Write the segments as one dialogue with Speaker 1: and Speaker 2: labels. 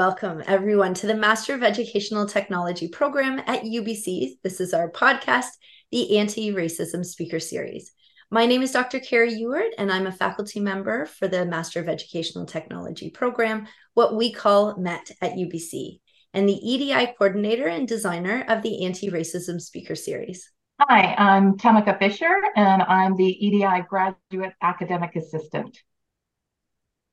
Speaker 1: Welcome everyone to the Master of Educational Technology program at UBC. This is our podcast, the Anti Racism Speaker Series. My name is Dr. Keri Ewart, and I'm a faculty member for the Master of Educational Technology program, what we call MET at UBC, and the EDI coordinator and designer of the Anti Racism Speaker Series.
Speaker 2: Hi, I'm Tamaka Fisher, and I'm the EDI graduate academic assistant.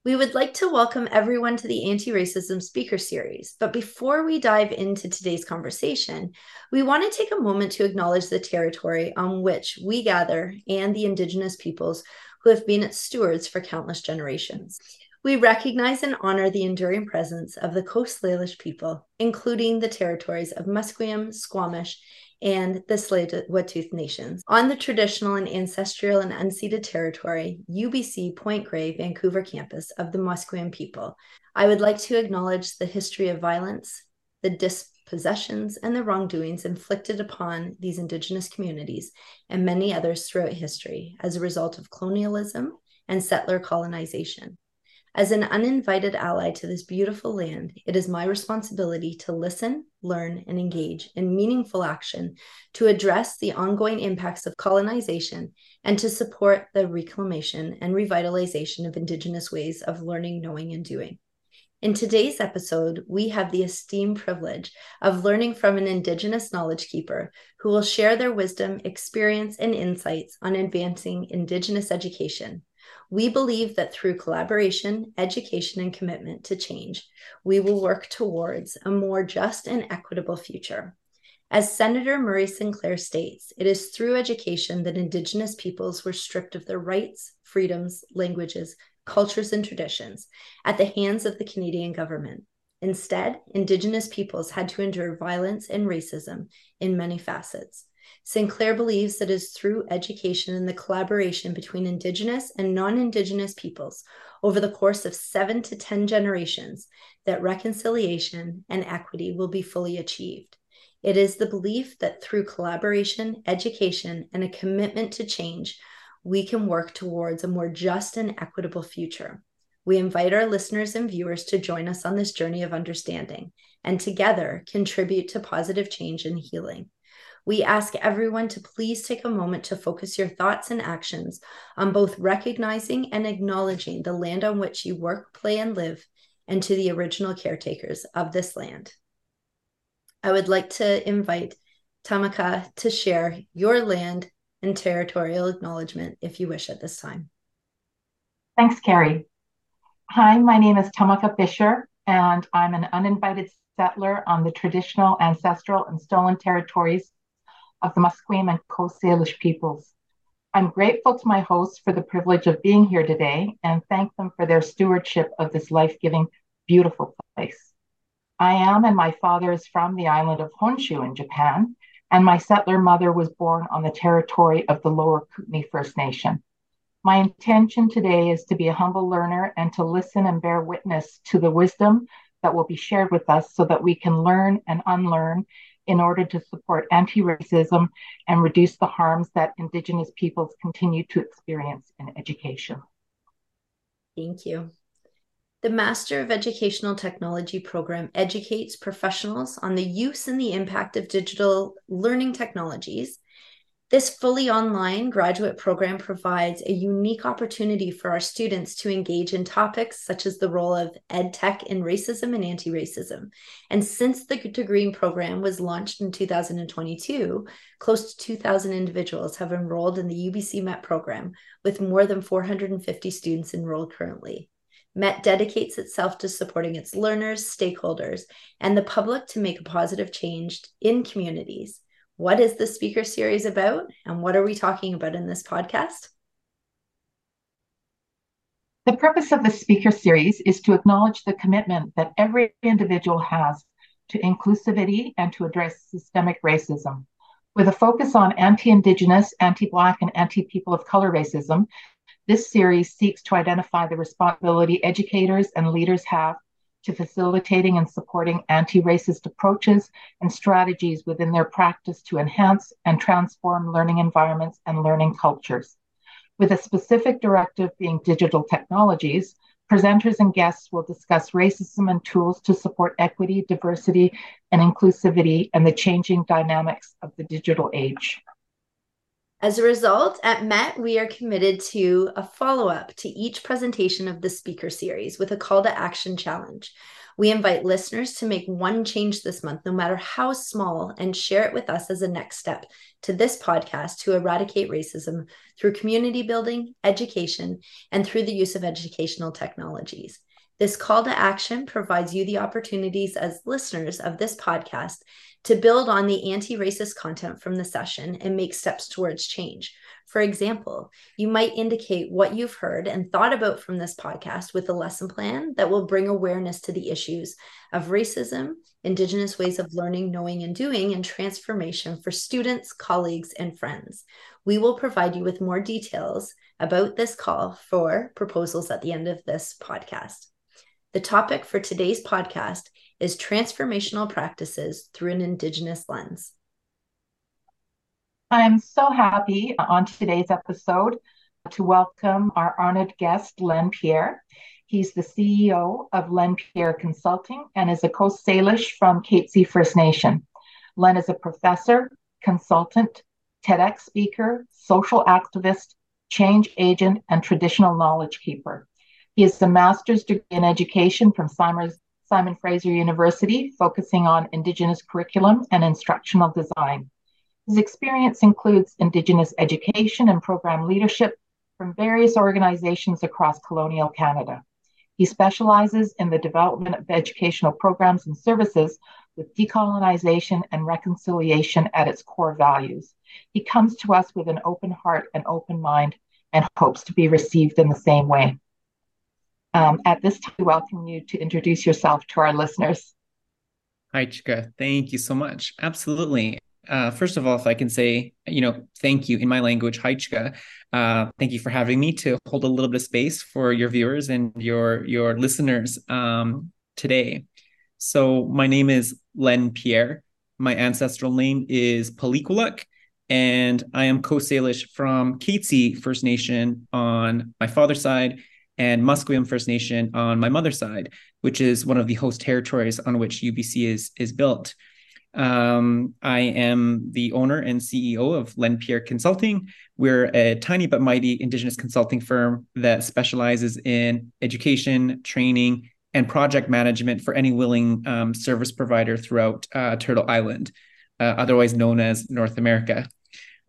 Speaker 1: We would like to welcome everyone to the Anti Racism Speaker Series. But before we dive into today's conversation, we want to take a moment to acknowledge the territory on which we gather and the Indigenous peoples who have been its stewards for countless generations. We recognize and honor the enduring presence of the Coast Salish people, including the territories of Musqueam, Squamish, and the Tsleil-Waututh Nations. On the traditional and ancestral and unceded territory, UBC Point Grey, Vancouver campus of the Musqueam people, I would like to acknowledge the history of violence, the dispossessions, and the wrongdoings inflicted upon these Indigenous communities and many others throughout history as a result of colonialism and settler colonization. As an uninvited ally to this beautiful land, it is my responsibility to listen, learn, and engage in meaningful action to address the ongoing impacts of colonization and to support the reclamation and revitalization of Indigenous ways of learning, knowing, and doing. In today's episode, we have the esteemed privilege of learning from an Indigenous knowledge keeper who will share their wisdom, experience, and insights on advancing Indigenous education we believe that through collaboration, education, and commitment to change, we will work towards a more just and equitable future. As Senator Murray Sinclair states, it is through education that Indigenous peoples were stripped of their rights, freedoms, languages, cultures, and traditions at the hands of the Canadian government. Instead, Indigenous peoples had to endure violence and racism in many facets. Sinclair believes that it is through education and the collaboration between Indigenous and non Indigenous peoples over the course of seven to 10 generations that reconciliation and equity will be fully achieved. It is the belief that through collaboration, education, and a commitment to change, we can work towards a more just and equitable future. We invite our listeners and viewers to join us on this journey of understanding and together contribute to positive change and healing. We ask everyone to please take a moment to focus your thoughts and actions on both recognizing and acknowledging the land on which you work, play, and live, and to the original caretakers of this land. I would like to invite Tamaka to share your land and territorial acknowledgement if you wish at this time.
Speaker 2: Thanks, Keri. Hi, my name is Tamaka Fisher, and I'm an uninvited settler on the traditional, ancestral, and stolen territories of the Musqueam and Coast Salish peoples. I'm grateful to my hosts for the privilege of being here today and thank them for their stewardship of this life giving, beautiful place. I am, and my father is from the island of Honshu in Japan, and my settler mother was born on the territory of the Lower Kootenay First Nation. My intention today is to be a humble learner and to listen and bear witness to the wisdom that will be shared with us so that we can learn and unlearn in order to support anti racism and reduce the harms that Indigenous peoples continue to experience in education.
Speaker 1: Thank you. The Master of Educational Technology program educates professionals on the use and the impact of digital learning technologies this fully online graduate program provides a unique opportunity for our students to engage in topics such as the role of ed tech in racism and anti racism. And since the degree program was launched in 2022, close to 2,000 individuals have enrolled in the UBC MET program, with more than 450 students enrolled currently. MET dedicates itself to supporting its learners, stakeholders, and the public to make a positive change in communities what is the speaker series about and what are we talking about in this podcast?
Speaker 2: The purpose of the speaker series is to acknowledge the commitment that every individual has to inclusivity and to address systemic racism. With a focus on anti Indigenous, anti Black, and anti people of color racism, this series seeks to identify the responsibility educators and leaders have to facilitating and supporting anti racist approaches and strategies within their practice to enhance and transform learning environments and learning cultures. With a specific directive being digital technologies, presenters and guests will discuss racism and tools to support equity, diversity, and inclusivity and the changing dynamics of the digital age.
Speaker 1: As a result, at MET, we are committed to a follow up to each presentation of the speaker series with a call to action challenge. We invite listeners to make one change this month, no matter how small, and share it with us as a next step to this podcast to eradicate racism through community building, education, and through the use of educational technologies. This call to action provides you the opportunities as listeners of this podcast to build on the anti racist content from the session and make steps towards change. For example, you might indicate what you've heard and thought about from this podcast with a lesson plan that will bring awareness to the issues of racism, Indigenous ways of learning, knowing, and doing, and transformation for students, colleagues, and friends. We will provide you with more details about this call for proposals at the end of this podcast. The topic for today's podcast is transformational practices through an Indigenous lens.
Speaker 2: I'm so happy on today's episode to welcome our honored guest, Len Pierre. He's the CEO of Len Pierre Consulting and is a Coast Salish from Katzie First Nation. Len is a professor, consultant, TEDx speaker, social activist, change agent, and traditional knowledge keeper. He has a master's degree in education from Simon, Simon Fraser University, focusing on Indigenous curriculum and instructional design. His experience includes Indigenous education and program leadership from various organizations across colonial Canada. He specializes in the development of educational programs and services with decolonization and reconciliation at its core values. He comes to us with an open heart and open mind and hopes to be received in the same way. Um, at this time, we welcome you to introduce yourself to our listeners.
Speaker 3: Hi, Chika. Thank you so much. Absolutely. Uh, first of all, if I can say, you know, thank you in my language, Haichka. Uh, thank you for having me to hold a little bit of space for your viewers and your your listeners um, today. So my name is Len Pierre. My ancestral name is Palikulak, and I am Coast Salish from Katzie First Nation on my father's side and Musqueam First Nation on my mother's side, which is one of the host territories on which UBC is is built. Um, I am the owner and CEO of Len Pierre Consulting. We're a tiny but mighty Indigenous consulting firm that specializes in education, training, and project management for any willing um, service provider throughout uh, Turtle Island, uh, otherwise known as North America.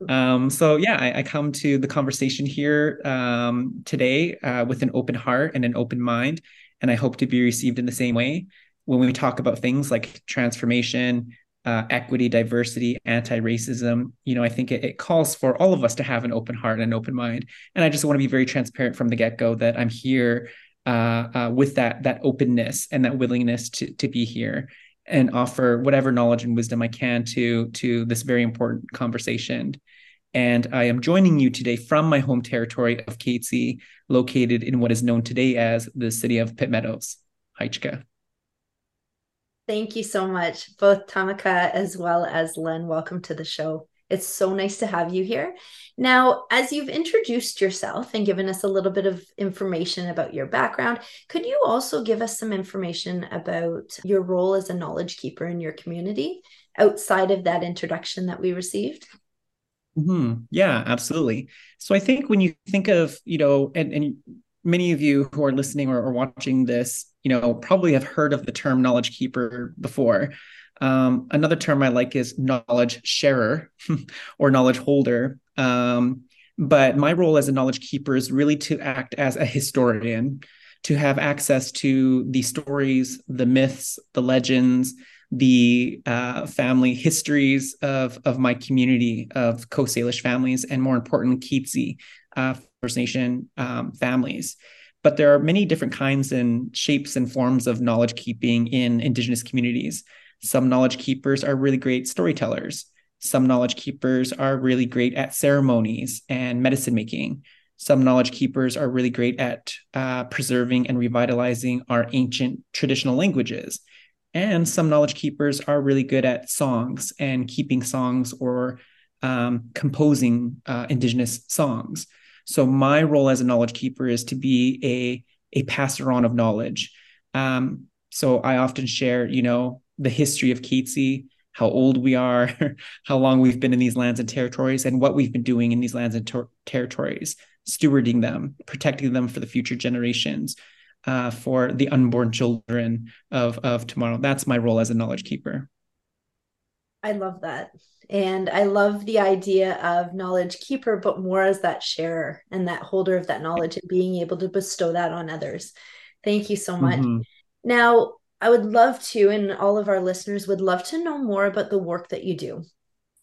Speaker 3: Um, so yeah, I, I, come to the conversation here um, today uh, with an open heart and an open mind, and I hope to be received in the same way when we talk about things like transformation, uh, equity, diversity, anti-racism. You know, I think it, it, calls for all of us to have an open heart and an open mind, and I just want to be very transparent from the get-go that I'm here uh, uh, with that that openness and that willingness to to be here and offer whatever knowledge and wisdom I can to to this very important conversation. And I am joining you today from my home territory of Katzie, located in what is known today as the city of Pitt Meadows. Haichka.
Speaker 1: Thank you so much, both Tamaka as well as Len. Welcome to the show. It's so nice to have you here. Now, as you've introduced yourself and given us a little bit of information about your background, could you also give us some information about your role as a knowledge keeper in your community outside of that introduction that we received?
Speaker 3: Mm-hmm. Yeah, absolutely. So I think when you think of, you know, and, and many of you who are listening or, or watching this, you know, probably have heard of the term knowledge keeper before. Um, another term I like is knowledge sharer or knowledge holder. Um, but my role as a knowledge keeper is really to act as a historian, to have access to the stories, the myths, the legends, the uh, family histories of, of my community of Coast Salish families, and more importantly, Katzie uh, First Nation um, families. But there are many different kinds and shapes and forms of knowledge keeping in Indigenous communities. Some knowledge keepers are really great storytellers. Some knowledge keepers are really great at ceremonies and medicine making. Some knowledge keepers are really great at uh, preserving and revitalizing our ancient traditional languages. And some knowledge keepers are really good at songs and keeping songs or um, composing uh, Indigenous songs. So, my role as a knowledge keeper is to be a a passer on of knowledge. Um, so I often share, you know, the history of Katzie, how old we are, how long we've been in these lands and territories, and what we've been doing in these lands and ter- territories, stewarding them, protecting them for the future generations, uh, for the unborn children of of tomorrow. That's my role as a knowledge keeper.
Speaker 1: I love that. And I love the idea of knowledge keeper, but more as that sharer and that holder of that knowledge and being able to bestow that on others. Thank you so much. Mm-hmm. Now, I would love to, and all of our listeners would love to know more about the work that you do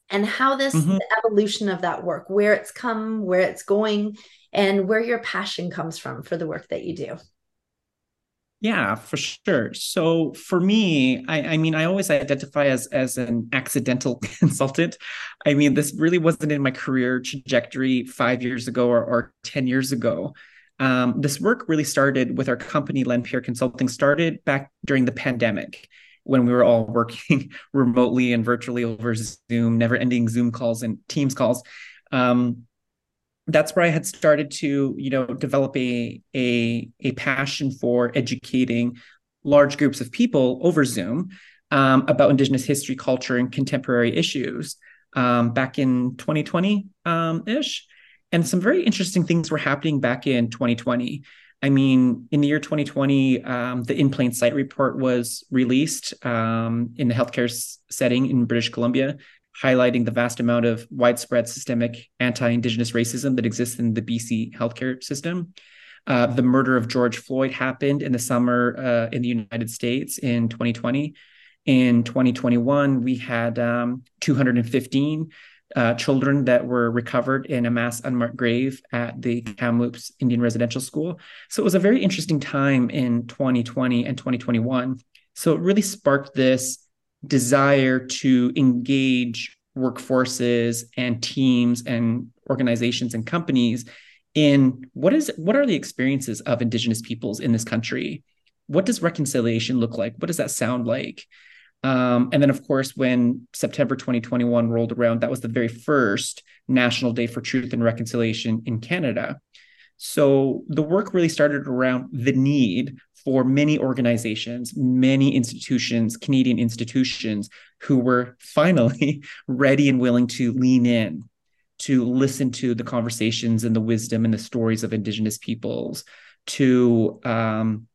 Speaker 1: and how this mm-hmm. evolution of that work, where it's come, where it's going, and where your passion comes from for the work that you do.
Speaker 3: Yeah, for sure. So for me, I, I, mean, I always identify as as an accidental consultant. I mean, this really wasn't in my career trajectory five years ago or, or ten years ago. Um, this work really started with our company, Len Pierre Consulting, started back during the pandemic when we were all working remotely and virtually over Zoom, never ending Zoom calls and Teams calls. Um, that's where I had started to, you know, develop a, a, a passion for educating large groups of people over Zoom um, about Indigenous history, culture, and contemporary issues um, back in 2020 um, ish. And some very interesting things were happening back in 2020. I mean, in the year 2020, um, the In Plain Sight report was released um, in the healthcare setting in British Columbia, highlighting the vast amount of widespread systemic anti Indigenous racism that exists in the BC healthcare system. Uh, the murder of George Floyd happened in the summer uh, in the United States in 2020. In 2021, we had um, 215 uh, children that were recovered in a mass unmarked grave at the Kamloops Indian Residential School. So it was a very interesting time in 2020 and 2021. So it really sparked this desire to engage workforces and teams and organizations and companies in what is what are the experiences of indigenous peoples in this country? What does reconciliation look like? What does that sound like? Um, and then, of course, when September 2021 rolled around, that was the very first National Day for Truth and Reconciliation in Canada. So the work really started around the need for many organizations, many institutions, Canadian institutions, who were finally ready and willing to lean in to listen to the conversations and the wisdom and the stories of Indigenous peoples, to um,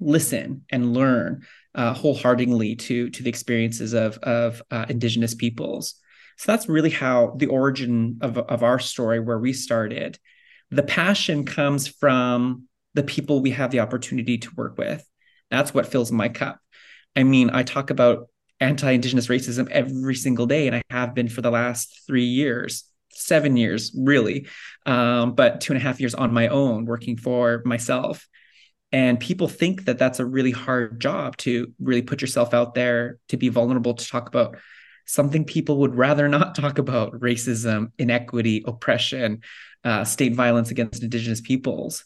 Speaker 3: listen and learn uh, wholeheartedly to to the experiences of of uh, indigenous peoples. So that's really how the origin of of our story, where we started. The passion comes from the people we have the opportunity to work with. That's what fills my cup. I mean, I talk about anti-indigenous racism every single day, and I have been for the last three years, seven years, really, um, but two and a half years on my own, working for myself and people think that that's a really hard job to really put yourself out there to be vulnerable to talk about something people would rather not talk about racism inequity oppression uh, state violence against indigenous peoples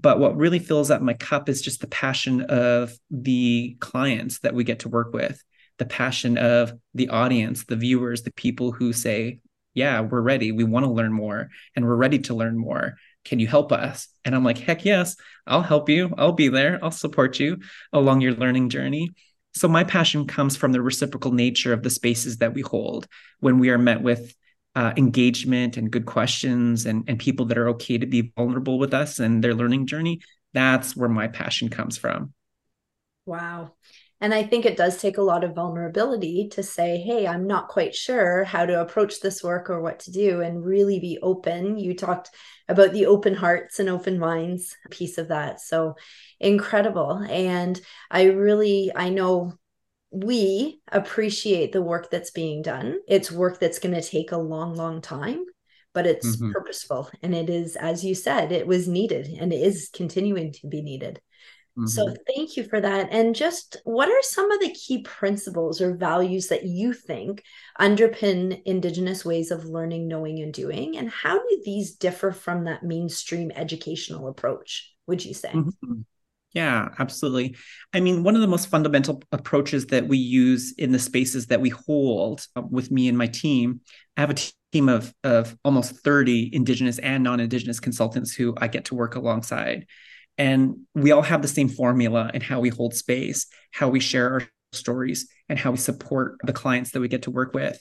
Speaker 3: but what really fills up my cup is just the passion of the clients that we get to work with the passion of the audience the viewers the people who say yeah we're ready we want to learn more and we're ready to learn more can you help us? And I'm like, heck yes, I'll help you. I'll be there. I'll support you along your learning journey. So my passion comes from the reciprocal nature of the spaces that we hold when we are met with uh, engagement and good questions and, and people that are okay to be vulnerable with us and their learning journey. That's where my passion comes from.
Speaker 1: Wow. And I think it does take a lot of vulnerability to say, hey, I'm not quite sure how to approach this work or what to do and really be open. You talked about the open hearts and open minds piece of that. So incredible. And I really, I know we appreciate the work that's being done. It's work that's going to take a long, long time, but it's mm-hmm. purposeful. And it is, as you said, it was needed and it is continuing to be needed. Mm-hmm. So thank you for that. And just what are some of the key principles or values that you think underpin Indigenous ways of learning, knowing, and doing? And how do these differ from that mainstream educational approach, would you say?
Speaker 3: Mm-hmm. Yeah, absolutely. I mean, one of the most fundamental approaches that we use in the spaces that we hold uh, with me and my team, I have a team of, of almost 30 Indigenous and non Indigenous consultants who I get to work alongside And we all have the same formula in how we hold space, how we share our stories, and how we support the clients that we get to work with.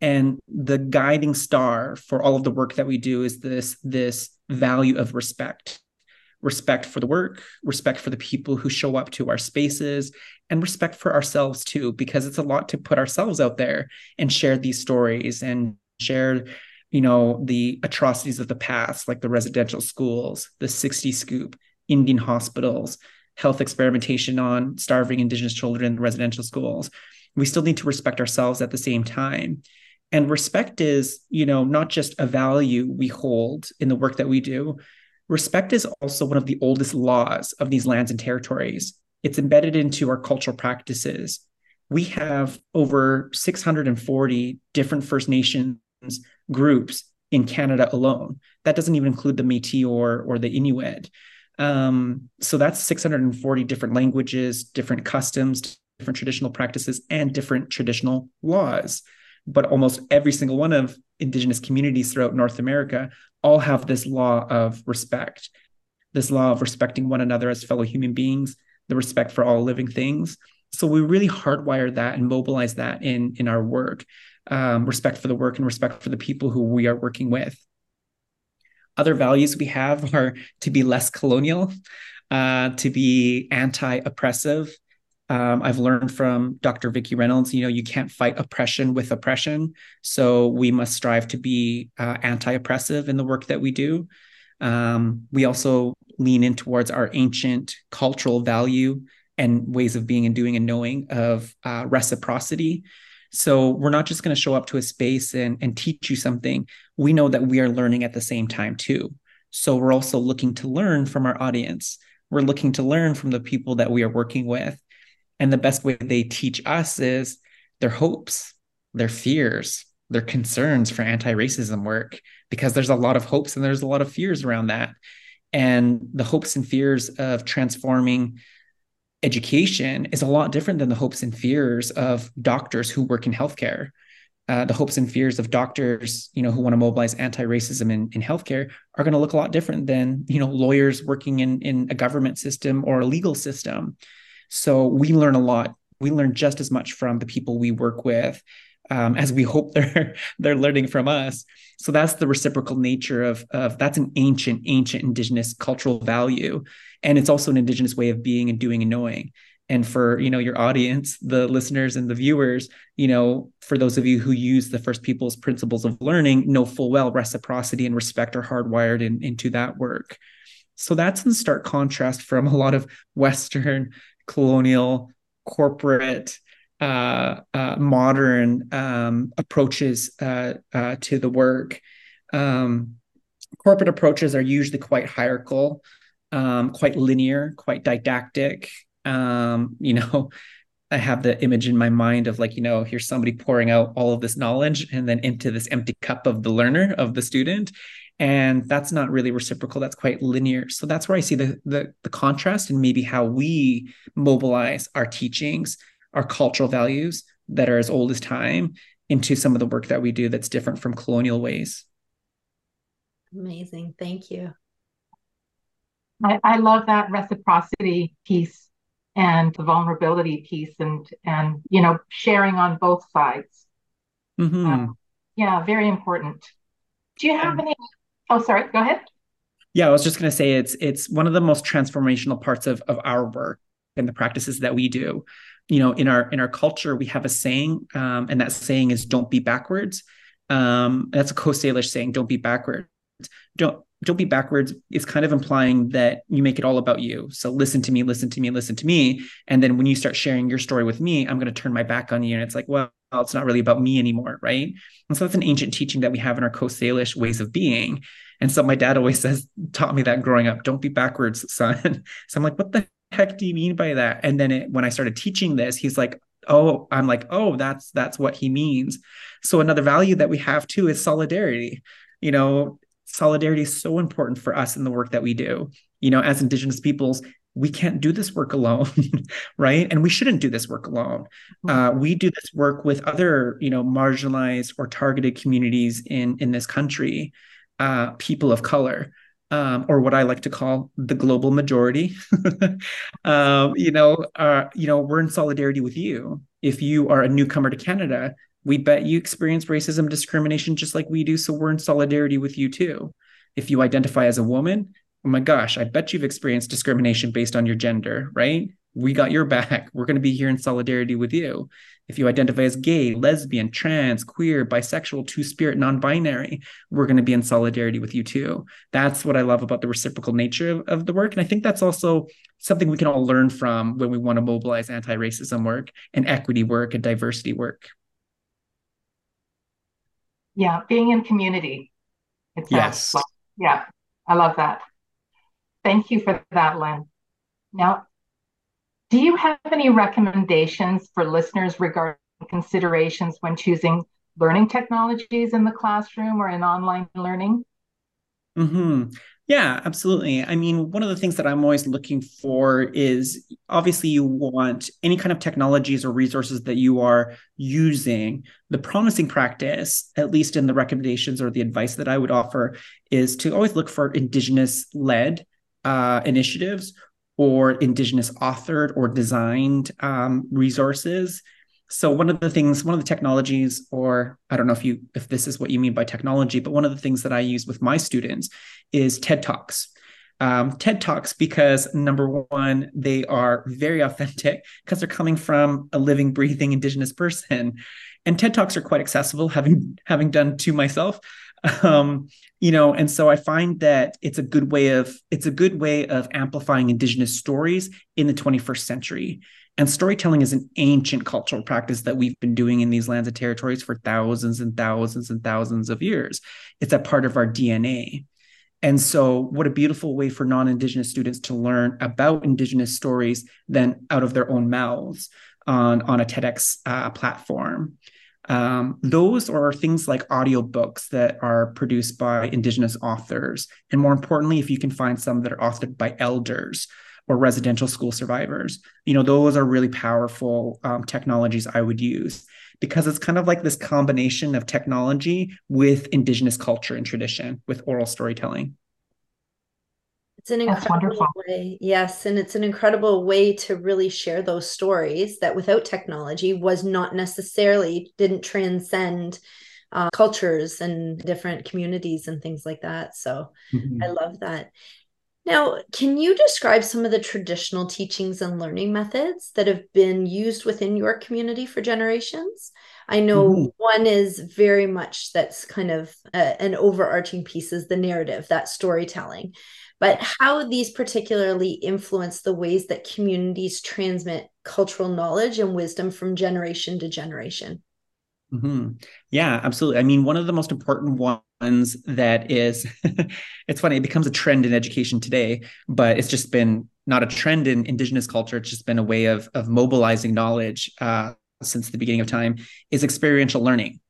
Speaker 3: And the guiding star for all of the work that we do is this, this value of respect respect for the work, respect for the people who show up to our spaces, and respect for ourselves too, because it's a lot to put ourselves out there and share these stories and share you know the atrocities of the past like the residential schools the 60 scoop indian hospitals health experimentation on starving indigenous children in residential schools. We still need to respect ourselves at the same time. And respect is you know not just a value we hold in the work that we do respect is also one of the oldest laws of these lands and territories it's embedded into our cultural practices we have over 640 different first nations groups in Canada alone. That doesn't even include the Métis or, or the Inuit. Um, so that's 640 different languages, different customs, different traditional practices, and different traditional laws. But almost every single one of Indigenous communities throughout North America all have this law of respect, this law of respecting one another as fellow human beings, the respect for all living things. So we really hardwire that and mobilize that in in our work um, respect for the work and respect for the people who we are working with. Other values we have are to be less colonial, uh, to be anti-oppressive. Um, I've learned from Dr. Vikki Reynolds, you know, you can't fight oppression with oppression. So we must strive to be uh, anti-oppressive in the work that we do. Um, we also lean in towards our ancient cultural value and ways of being and doing and knowing of uh, reciprocity. So we're not just going to show up to a space and, and teach you something. We know that we are learning at the same time too. So we're also looking to learn from our audience. We're looking to learn from the people that we are working with. And the best way they teach us is their hopes, their fears, their concerns for anti-racism work, because there's a lot of hopes and there's a lot of fears around that. And the hopes and fears of transforming education is a lot different than the hopes and fears of doctors who work in healthcare. Uh, the hopes and fears of doctors, you know, who want to mobilize anti-racism in, in healthcare are going to look a lot different than, you know, lawyers working in, in a government system or a legal system. So we learn a lot. We learn just as much from the people we work with um, as we hope they're they're learning from us. So that's the reciprocal nature of of that's an ancient ancient indigenous cultural value, and it's also an indigenous way of being and doing and knowing. And for you know your audience, the listeners and the viewers, you know, for those of you who use the First Peoples principles of learning, know full well reciprocity and respect are hardwired in, into that work. So that's in stark contrast from a lot of Western colonial corporate uh, uh, modern um, approaches uh, uh, to the work. Um, corporate approaches are usually quite hierarchical, um, quite linear, quite didactic. Um, you know, I have the image in my mind of like, you know, here's somebody pouring out all of this knowledge and then into this empty cup of the learner, of the student. And that's not really reciprocal. That's quite linear. So that's where I see the the, the contrast and maybe how we mobilize our teachings our cultural values that are as old as time into some of the work that we do that's different from colonial ways.
Speaker 1: Amazing. Thank you.
Speaker 2: I, I love that reciprocity piece and the vulnerability piece and and you know sharing on both sides. Mm-hmm. Um, yeah, very important. Do you have any? Oh, sorry. Go ahead.
Speaker 3: Yeah, I was just going to say it's it's one of the most transformational parts of of our work and the practices that we do you know in our in our culture we have a saying um, and that saying is don't be backwards um, that's a coast salish saying don't be backwards don't don't be backwards. Is kind of implying that you make it all about you. So listen to me listen to me listen to me. And then when you start sharing your story with me i'm going to turn my back on you. And it's like well it's not really about me anymore right? And so that's an ancient teaching that we have in our coast salish ways of being. And so my dad always says taught me that growing up don't be backwards son. So i'm like what the heck do you mean by that? And then it, when I started teaching this, he's like, oh, I'm like, oh, that's that's what he means. So another value that we have too is solidarity. You know, solidarity is so important for us in the work that we do. You know, as Indigenous peoples, we can't do this work alone, right? And we shouldn't do this work alone. Mm-hmm. Uh, we do this work with other, you know, marginalized or targeted communities in in this country, uh, people of color um, or what I like to call the global majority, um, you know, uh, you know, we're in solidarity with you. If you are a newcomer to Canada, we bet you experience racism, discrimination just like we do. So we're in solidarity with you too. If you identify as a woman, oh my gosh, I bet you've experienced discrimination based on your gender, right? We got your back. We're going to be here in solidarity with you. If you identify as gay, lesbian, trans, queer, bisexual, two spirit, non binary, we're going to be in solidarity with you too. That's what I love about the reciprocal nature of, of the work. And I think that's also something we can all learn from when we want to mobilize anti racism work and equity work and diversity work.
Speaker 2: Yeah, being in community.
Speaker 3: It's yes.
Speaker 2: yeah, I love that. Thank you for that, Len. Now, do you have any recommendations for listeners regarding considerations when choosing learning technologies in the classroom or in online learning?
Speaker 3: Mm-hmm. Yeah, absolutely. I mean, one of the things that I'm always looking for is obviously you want any kind of technologies or resources that you are using. The promising practice, at least in the recommendations or the advice that I would offer, is to always look for Indigenous led uh, initiatives or Indigenous authored or designed um, resources. So one of the things, one of the technologies, or I don't know if you if this is what you mean by technology, but one of the things that I use with my students is TED Talks. Um, TED Talks because number one, they are very authentic because they're coming from a living, breathing Indigenous person, and TED Talks are quite accessible. Having having done two myself, um, you know and so i find that it's a good way of it's a good way of amplifying indigenous stories in the 21st century and storytelling is an ancient cultural practice that we've been doing in these lands and territories for thousands and thousands and thousands of years. It's a part of our dna and so what a beautiful way for non-indigenous students to learn about indigenous stories than out of their own mouths on on a tedx uh, platform. Um, those are things like audiobooks that are produced by Indigenous authors. And more importantly, if you can find some that are authored by elders or residential school survivors, you know, those are really powerful um, technologies I would use because it's kind of like this combination of technology with Indigenous culture and tradition with oral storytelling.
Speaker 1: It's an incredible way. Yes. And it's an incredible way to really share those stories that without technology was not necessarily, didn't transcend uh, cultures and different communities and things like that. So mm-hmm. I love that. Now, can you describe some of the traditional teachings and learning methods that have been used within your community for generations? I know mm-hmm. one is very much that's kind of a, an overarching piece is the narrative, that storytelling but how these particularly influence the ways that communities transmit cultural knowledge and wisdom from generation to generation.
Speaker 3: Mm-hmm. Yeah, absolutely. I mean, one of the most important ones that is, it's funny, it becomes a trend in education today, but it's just been not a trend in Indigenous culture. It's just been a way of of mobilizing knowledge uh, since the beginning of time. Is experiential learning.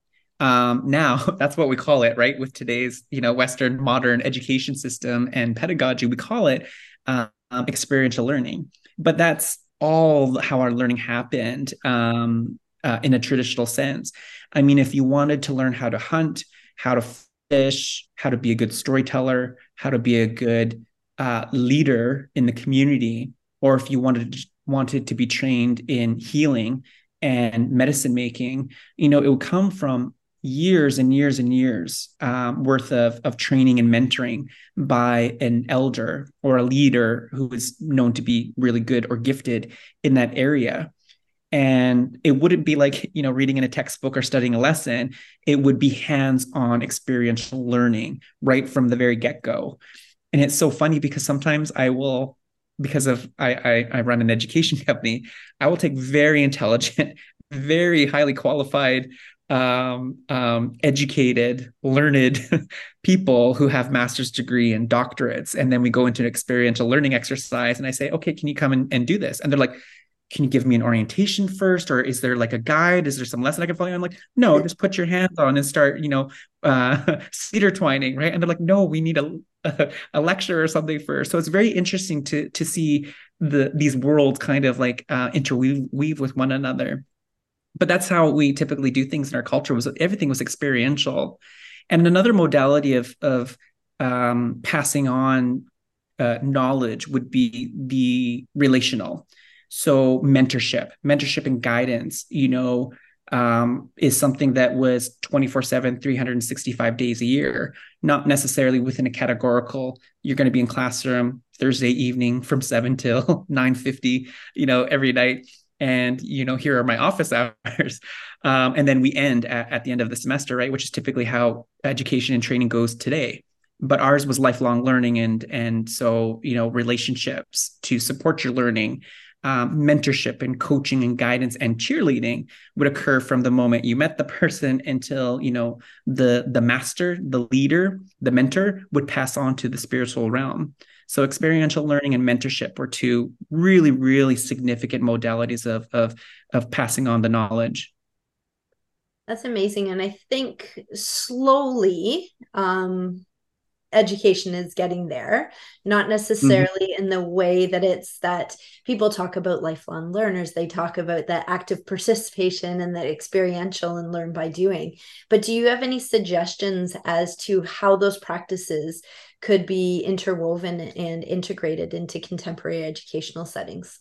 Speaker 3: Um, now that's what we call it, right? With today's, you know, Western modern education system and pedagogy, we call it um, experiential learning. But that's all how our learning happened um, uh, in a traditional sense. I mean, if you wanted to learn how to hunt, how to fish, how to be a good storyteller, how to be a good uh, leader in the community, or if you wanted to, wanted to be trained in healing and medicine making, you know, it would come from years and years and years um, worth of, of training and mentoring by an elder or a leader who is known to be really good or gifted in that area and it wouldn't be like you know reading in a textbook or studying a lesson it would be hands-on experiential learning right from the very get-go and it's so funny because sometimes i will because of I, I, I run an education company i will take very intelligent very highly qualified um, um, educated, learned people who have master's degree and doctorates. And then we go into an experiential learning exercise and I say, okay, can you come and, and do this? And they're like, can you give me an orientation first? Or is there like a guide? Is there some lesson I can follow? I'm like, no, just put your hands on and start, you know, uh, cedar twining, right? And they're like, no, we need a, a, a lecture or something first. So it's very interesting to to see the these worlds kind of like uh, interweave weave with one another but that's how we typically do things in our culture was everything was experiential and another modality of of um, passing on uh, knowledge would be be relational. So mentorship, mentorship and guidance, you know, um, is something that was 24 7, 365 days a year, not necessarily within a categorical, you're going to be in classroom Thursday evening from 7 till 9 50, you know, every night. And, you know, here are my office hours. Um, and then we end at, at the end of the semester, right? Which is typically how education and training goes today but ours was lifelong learning and and so you know relationships to support your learning um, mentorship and coaching and guidance and cheerleading would occur from the moment you met the person until you know the the master the leader the mentor would pass on to the spiritual realm. So experiential learning and mentorship were two really really significant modalities of of of passing on the knowledge.
Speaker 1: That's amazing and i think slowly um education is getting there not necessarily mm-hmm. in the way that it's that people talk about lifelong learners. They talk about that active participation and that experiential and learn by doing. But do you have any suggestions as to how those practices could be interwoven and integrated into contemporary educational settings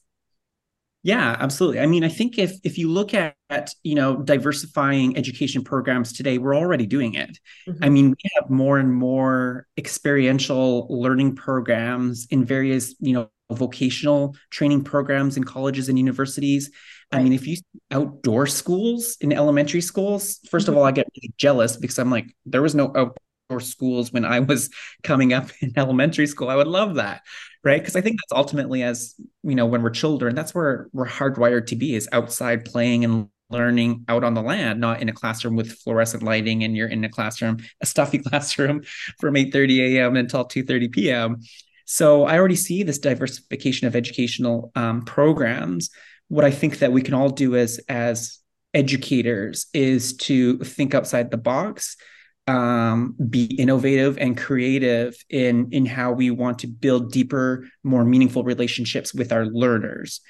Speaker 3: yeah, absolutely. I mean, I think if if you look at, at you know diversifying education programs today, we're already doing it. Mm-hmm. I mean, we have more and more experiential learning programs in various you know vocational training programs in colleges and universities. Right. I mean, if you outdoor schools in elementary schools, 1st mm-hmm. of all, I get really jealous because I'm like, there was no outdoor schools when I was coming up in elementary school. I would love that right? Because i think that's ultimately as you know when we're children that's where we're hardwired to be is outside playing and learning out on the land not in a classroom with fluorescent lighting and you're in a classroom a stuffy classroom from 8.30 a.m until 2.30 p.m so i already see this diversification of educational um, programs. What i think that we can all do as as educators is to think outside the box um, be innovative and creative in in how we want to build deeper, more meaningful relationships with our learners.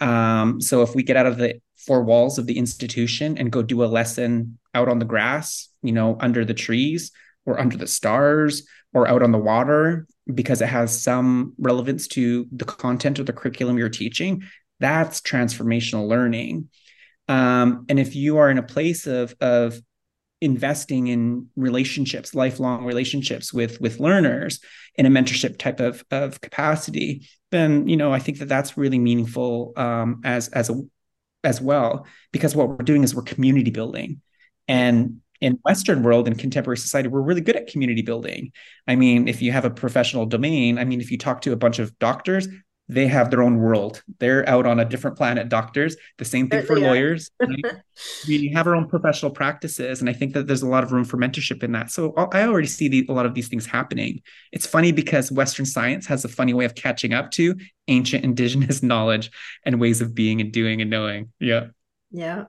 Speaker 3: Um, so if we get out of the four walls of the institution and go do a lesson out on the grass, you know, under the trees or under the stars or out on the water because it has some relevance to the content of the curriculum you're teaching, that's transformational learning. Um, and if you are in a place of of investing in relationships lifelong relationships with with learners in a mentorship type of of capacity then you know i think that that's really meaningful um, as as a as well because what we're doing is we're community building. And in western world and contemporary society we're really good at community building. I mean if you have a professional domain i mean if you talk to a bunch of doctors they have their own world. They're out on a different planet, doctors. The same thing for lawyers. we have our own professional practices. And I think that there's a lot of room for mentorship in that. So I already see the, a lot of these things happening. It's funny because Western science has a funny way of catching up to ancient indigenous knowledge and ways of being and doing and knowing. Yeah.
Speaker 1: Yeah.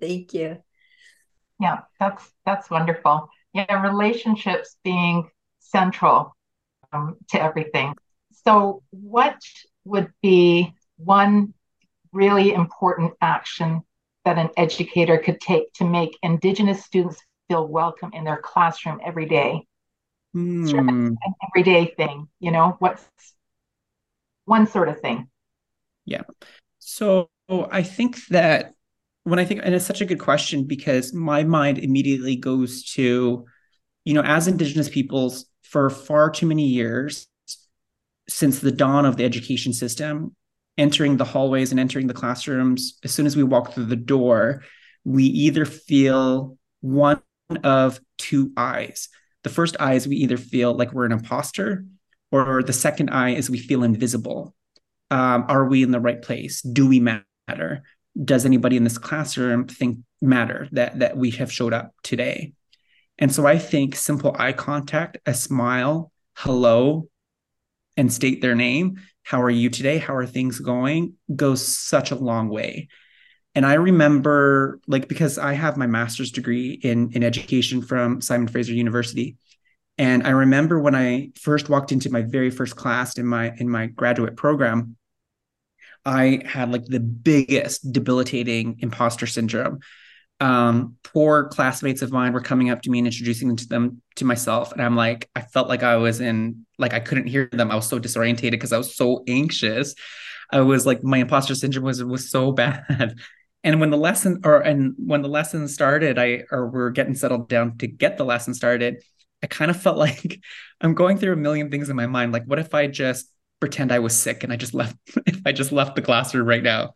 Speaker 1: Thank you.
Speaker 2: Yeah, that's that's wonderful. Yeah, relationships being central um, to everything. So, what would be one really important action that an educator could take to make Indigenous students feel welcome in their classroom every day?
Speaker 3: Mm.
Speaker 2: An everyday thing, you know, what's one sort of thing?
Speaker 3: Yeah. So, I think that when I think, and it's such a good question because my mind immediately goes to, you know, as Indigenous peoples for far too many years, since the dawn of the education system, entering the hallways and entering the classrooms, as soon as we walk through the door, we either feel one of two eyes. The first eye is we either feel like we're an imposter, or the second eye is we feel invisible. Um, are we in the right place? Do we matter? Does anybody in this classroom think matter that that we have showed up today? And so I think simple eye contact, a smile, hello, and state their name, how are you today? How are things going? goes such a long way. And I remember like because I have my master's degree in in education from Simon Fraser University. And I remember when I first walked into my very first class in my in my graduate program, I had like the biggest debilitating imposter syndrome um, poor classmates of mine were coming up to me and introducing them to them to myself. And i'm like i felt like i was in like i couldn't hear them. I was so disorientated because i was so anxious. I was like my imposter syndrome was was so bad. And when the lesson or and when the lesson started i or we're getting settled down to get the lesson started i kind of felt like i'm going through a million things in my mind. Like what if i just pretend i was sick and i just left if i just left the classroom right now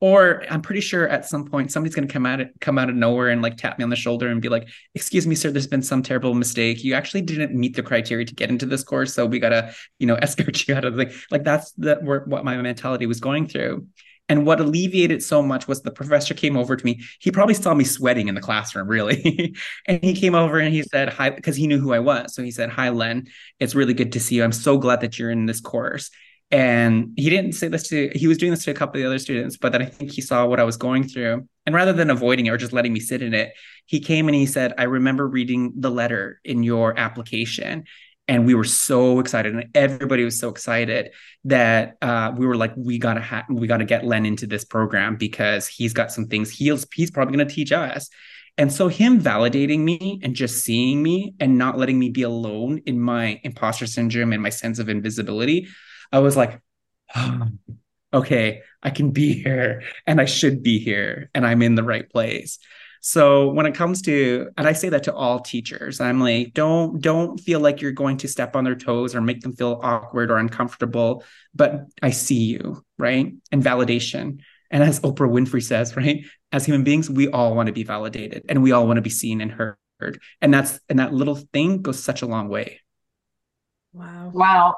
Speaker 3: or I'm pretty sure at some point somebody's going to come out come out of nowhere and like tap me on the shoulder and be like, "Excuse me, sir, there's been some terrible mistake. You actually didn't meet the criteria to get into this course, so we gotta, you know, escort you out of the like." That's the what my mentality was going through. And what alleviated so much was the professor came over to me. He probably saw me sweating in the classroom, really. and he came over and he said, Hi, because he knew who I was. So he said, Hi, Len. It's really good to see you. I'm so glad that you're in this course. And he didn't say this to, he was doing this to a couple of the other students, but then I think he saw what I was going through. And rather than avoiding it or just letting me sit in it, he came and he said, I remember reading the letter in your application. And we were so excited, and everybody was so excited that uh, we were like, we gotta ha- we gotta get Len into this program because he's got some things he's he's probably gonna teach us. And so him validating me and just seeing me and not letting me be alone in my imposter syndrome and my sense of invisibility I was like, oh, okay, I can be here and I should be here and I'm in the right place. So when it comes to and I say that to all teachers, I'm like don't don't feel like you're going to step on their toes or make them feel awkward or uncomfortable, but I see you, right? And validation. And as Oprah Winfrey says, right? As human beings, we all want to be validated and we all want to be seen and heard. And that's and that little thing goes such a long way.
Speaker 2: Wow. Wow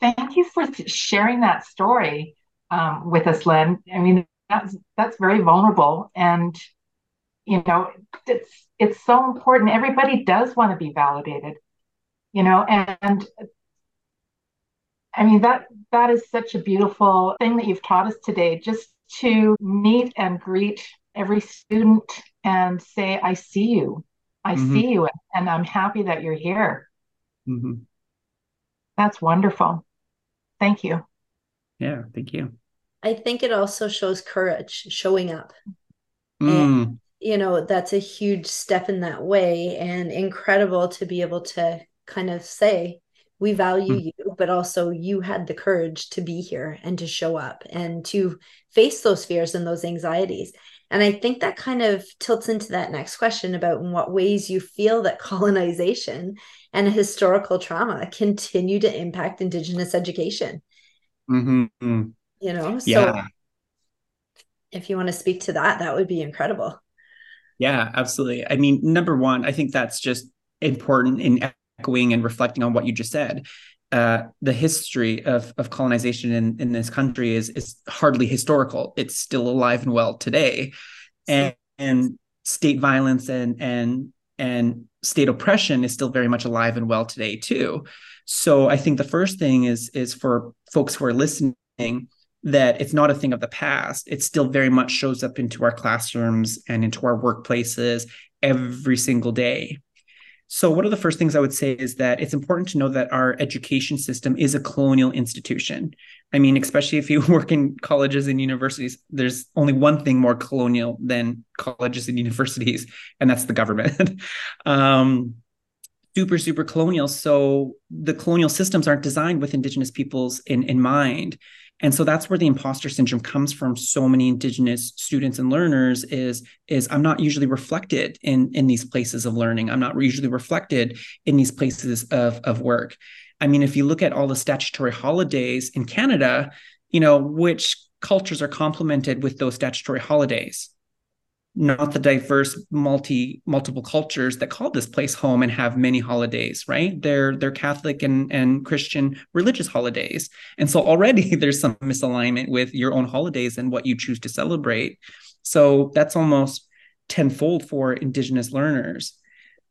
Speaker 2: thank you for sharing that story um, with us, Len. I mean, that's that's very vulnerable, and you know, it's it's so important. Everybody does want to be validated, you know, and I mean that that is such a beautiful thing that you've taught us today. Just to meet and greet every student and say, "I see you, I mm-hmm. see you, and I'm happy that you're here." Mm-hmm. That's wonderful. Thank you.
Speaker 3: Yeah, thank you.
Speaker 1: I think it also shows courage, showing up. Mm. And, you know, that's a huge step in that way and incredible to be able to kind of say, we value mm. you, but also you had the courage to be here and to show up and to face those fears and those anxieties. And I think that kind of tilts into that next question about in what ways you feel that colonization and historical trauma continue to impact Indigenous education. Mm-hmm. You know, so yeah. if you want to speak to that, that would be incredible.
Speaker 3: Yeah, absolutely. I mean, number one, I think that's just important in echoing and reflecting on what you just said. Uh, the history of, of colonization in, in this country is is hardly historical. It's still alive and well today, and, and state violence and and and state oppression is still very much alive and well today too. So I think the first thing is is for folks who are listening that it's not a thing of the past. It still very much shows up into our classrooms and into our workplaces every single day. So, one of the first things I would say is that it's important to know that our education system is a colonial institution. I mean, especially if you work in colleges and universities, there's only one thing more colonial than colleges and universities, and that's the government. um, super, super colonial. So, the colonial systems aren't designed with Indigenous peoples in, in mind and so that's where the imposter syndrome comes from. So many indigenous students and learners is is i'm not usually reflected in in these places of learning. I'm not usually reflected in these places of of work. I mean if you look at all the statutory holidays in canada you know which cultures are complemented with those statutory holidays not the diverse multi multiple cultures that call this place home and have many holidays right? They're they're catholic and and christian religious holidays. And so already there's some misalignment with your own holidays and what you choose to celebrate. So that's almost tenfold for indigenous learners.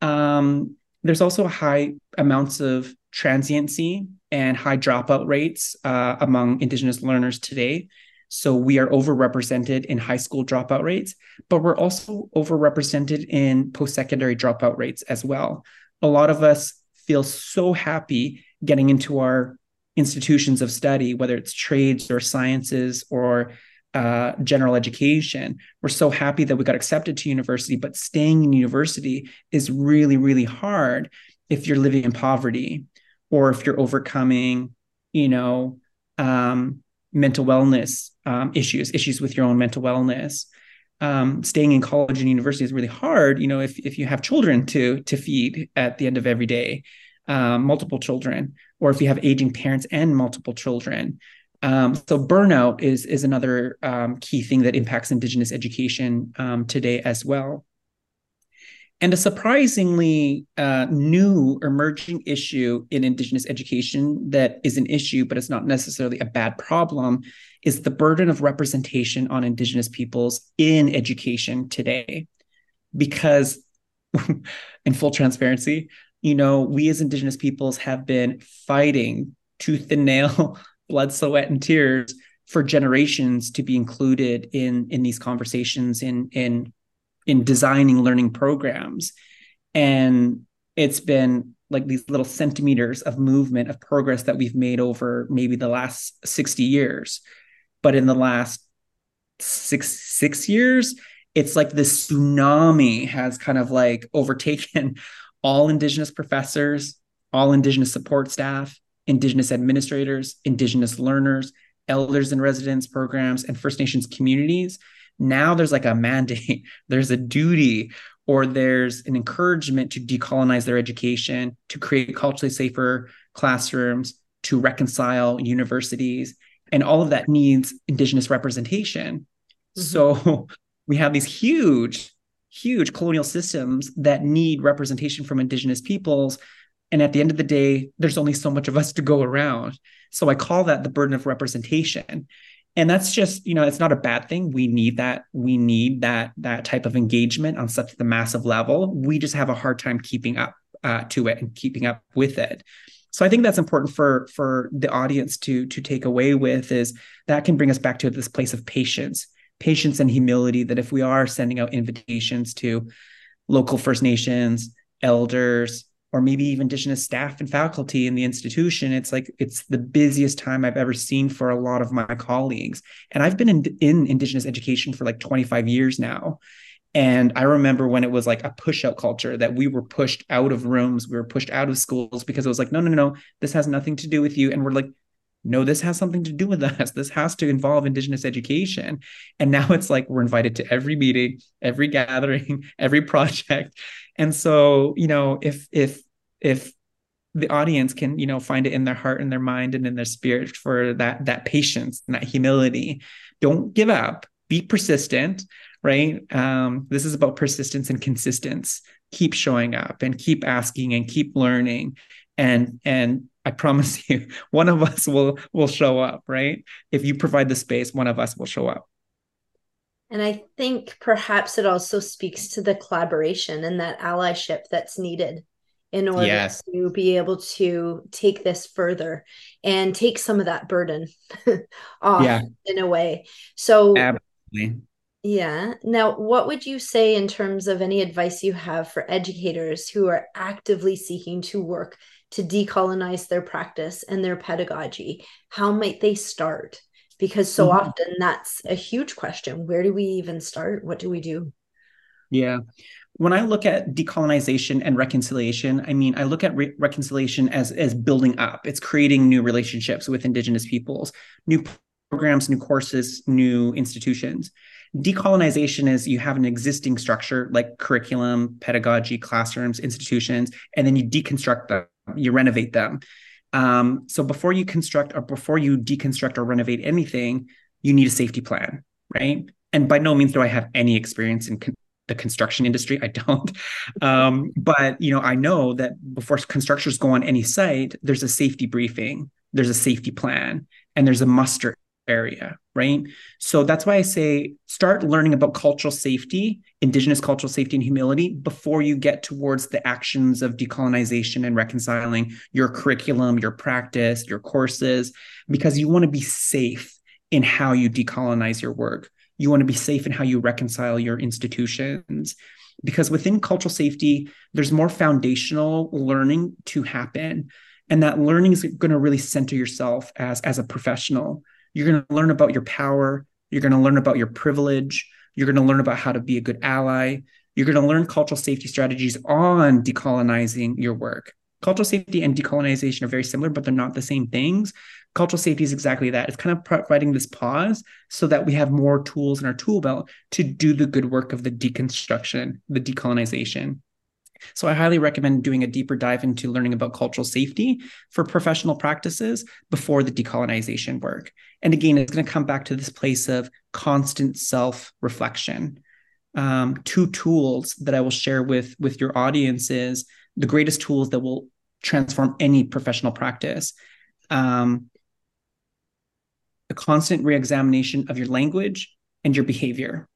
Speaker 3: Um, there's also high amounts of transiency and high dropout rates uh, among indigenous learners today so we are overrepresented in high school dropout rates, but we're also overrepresented in post secondary dropout rates as well. A lot of us feel so happy getting into our institutions of study, whether it's trades or sciences or uh, general education. We're so happy that we got accepted to university, but staying in university is really, really hard if you're living in poverty or if you're overcoming, you know, um, mental wellness um, issues, issues with your own mental wellness. Um, staying in college and university is really hard. You know, if if you have children to to feed at the end of every day, um, multiple children, or if you have aging parents and multiple children. Um, so burnout is is another um, key thing that impacts Indigenous education um, today as well. And a surprisingly uh, new emerging issue in Indigenous education that is an issue, but it's not necessarily a bad problem, is the burden of representation on Indigenous peoples in education today. Because, in full transparency, you know, we as Indigenous peoples have been fighting tooth and nail, blood, sweat, and tears for generations to be included in in these conversations in in in designing learning programs. And it's been like these little centimeters of movement of progress that we've made over maybe the last 60 years. But in the last six six years it's like this tsunami has kind of like overtaken all indigenous professors all indigenous support staff indigenous administrators indigenous learners elders and residence programs and first nations communities now there's like a mandate, there's a duty, or there's an encouragement to decolonize their education, to create culturally safer classrooms, to reconcile universities. And all of that needs Indigenous representation. Mm-hmm. So we have these huge, huge colonial systems that need representation from Indigenous peoples. And at the end of the day, there's only so much of us to go around. So I call that the burden of representation and that's just you know it's not a bad thing. We need that we need that that type of engagement on such the massive level. We just have a hard time keeping up uh, to it and keeping up with it. So i think that's important for for the audience to to take away with is that can bring us back to this place of patience patience and humility that if we are sending out invitations to local first nations elders or maybe even indigenous staff and faculty in the institution it's like it's the busiest time i've ever seen for a lot of my colleagues. And i've been in, in indigenous education for like 25 years now. And i remember when it was like a push out culture that we were pushed out of rooms we were pushed out of schools because it was like no no no this has nothing to do with you. And we're like no this has something to do with us. This has to involve indigenous education. And now it's like we're invited to every meeting every gathering every project. And so you know if if if the audience can you know find it in their heart and their mind and in their spirit for that that patience and that humility. Don't give up. Be persistent right? Um, this is about persistence and consistency keep showing up and keep asking and keep learning. And and i promise you one of us will will show up right? If you provide the space one of us will show up.
Speaker 1: And i think perhaps it also speaks to the collaboration and that allyship that's needed in order yes. to be able to take this further and take some of that burden off yeah. in a way. So, Absolutely. yeah. Now, what would you say in terms of any advice you have for educators who are actively seeking to work to decolonize their practice and their pedagogy? How might they start? Because so mm-hmm. often that's a huge question. Where do we even start? What do we do?
Speaker 3: Yeah when I look at decolonization and reconciliation, I mean, I look at re- reconciliation as as building up. It's creating new relationships with Indigenous peoples, new programs, new courses, new institutions. Decolonization is you have an existing structure like curriculum, pedagogy, classrooms, institutions, and then you deconstruct them, you renovate them. Um, so before you construct or before you deconstruct or renovate anything, you need a safety plan, right? And by no means do I have any experience in con- the construction industry. I don't. Um, but you know, I know that before constructors go on any site, there's a safety briefing, there's a safety plan, and there's a muster area, right? So that's why I say start learning about cultural safety, indigenous cultural safety and humility before you get towards the actions of decolonization and reconciling your curriculum, your practice, your courses, because you want to be safe in how you decolonize your work. You want to be safe in how you reconcile your institutions. Because within cultural safety, there's more foundational learning to happen. And that learning is going to really center yourself as, as a professional. You're going to learn about your power, You're going to learn about your privilege. You're going to learn about how to be a good ally. You're going to learn cultural safety strategies on decolonizing your work. Cultural safety and decolonization are very similar, but they're not the same things. Cultural safety is exactly that. It's kind of providing this pause so that we have more tools in our tool belt to do the good work of the deconstruction, the decolonization. So I highly recommend doing a deeper dive into learning about cultural safety for professional practices before the decolonization work. And again, it's going to come back to this place of constant self reflection. Um, two tools that I will share with with your audience is the greatest tools that will transform any professional practice. Um, a constant reexamination of your language and your behavior.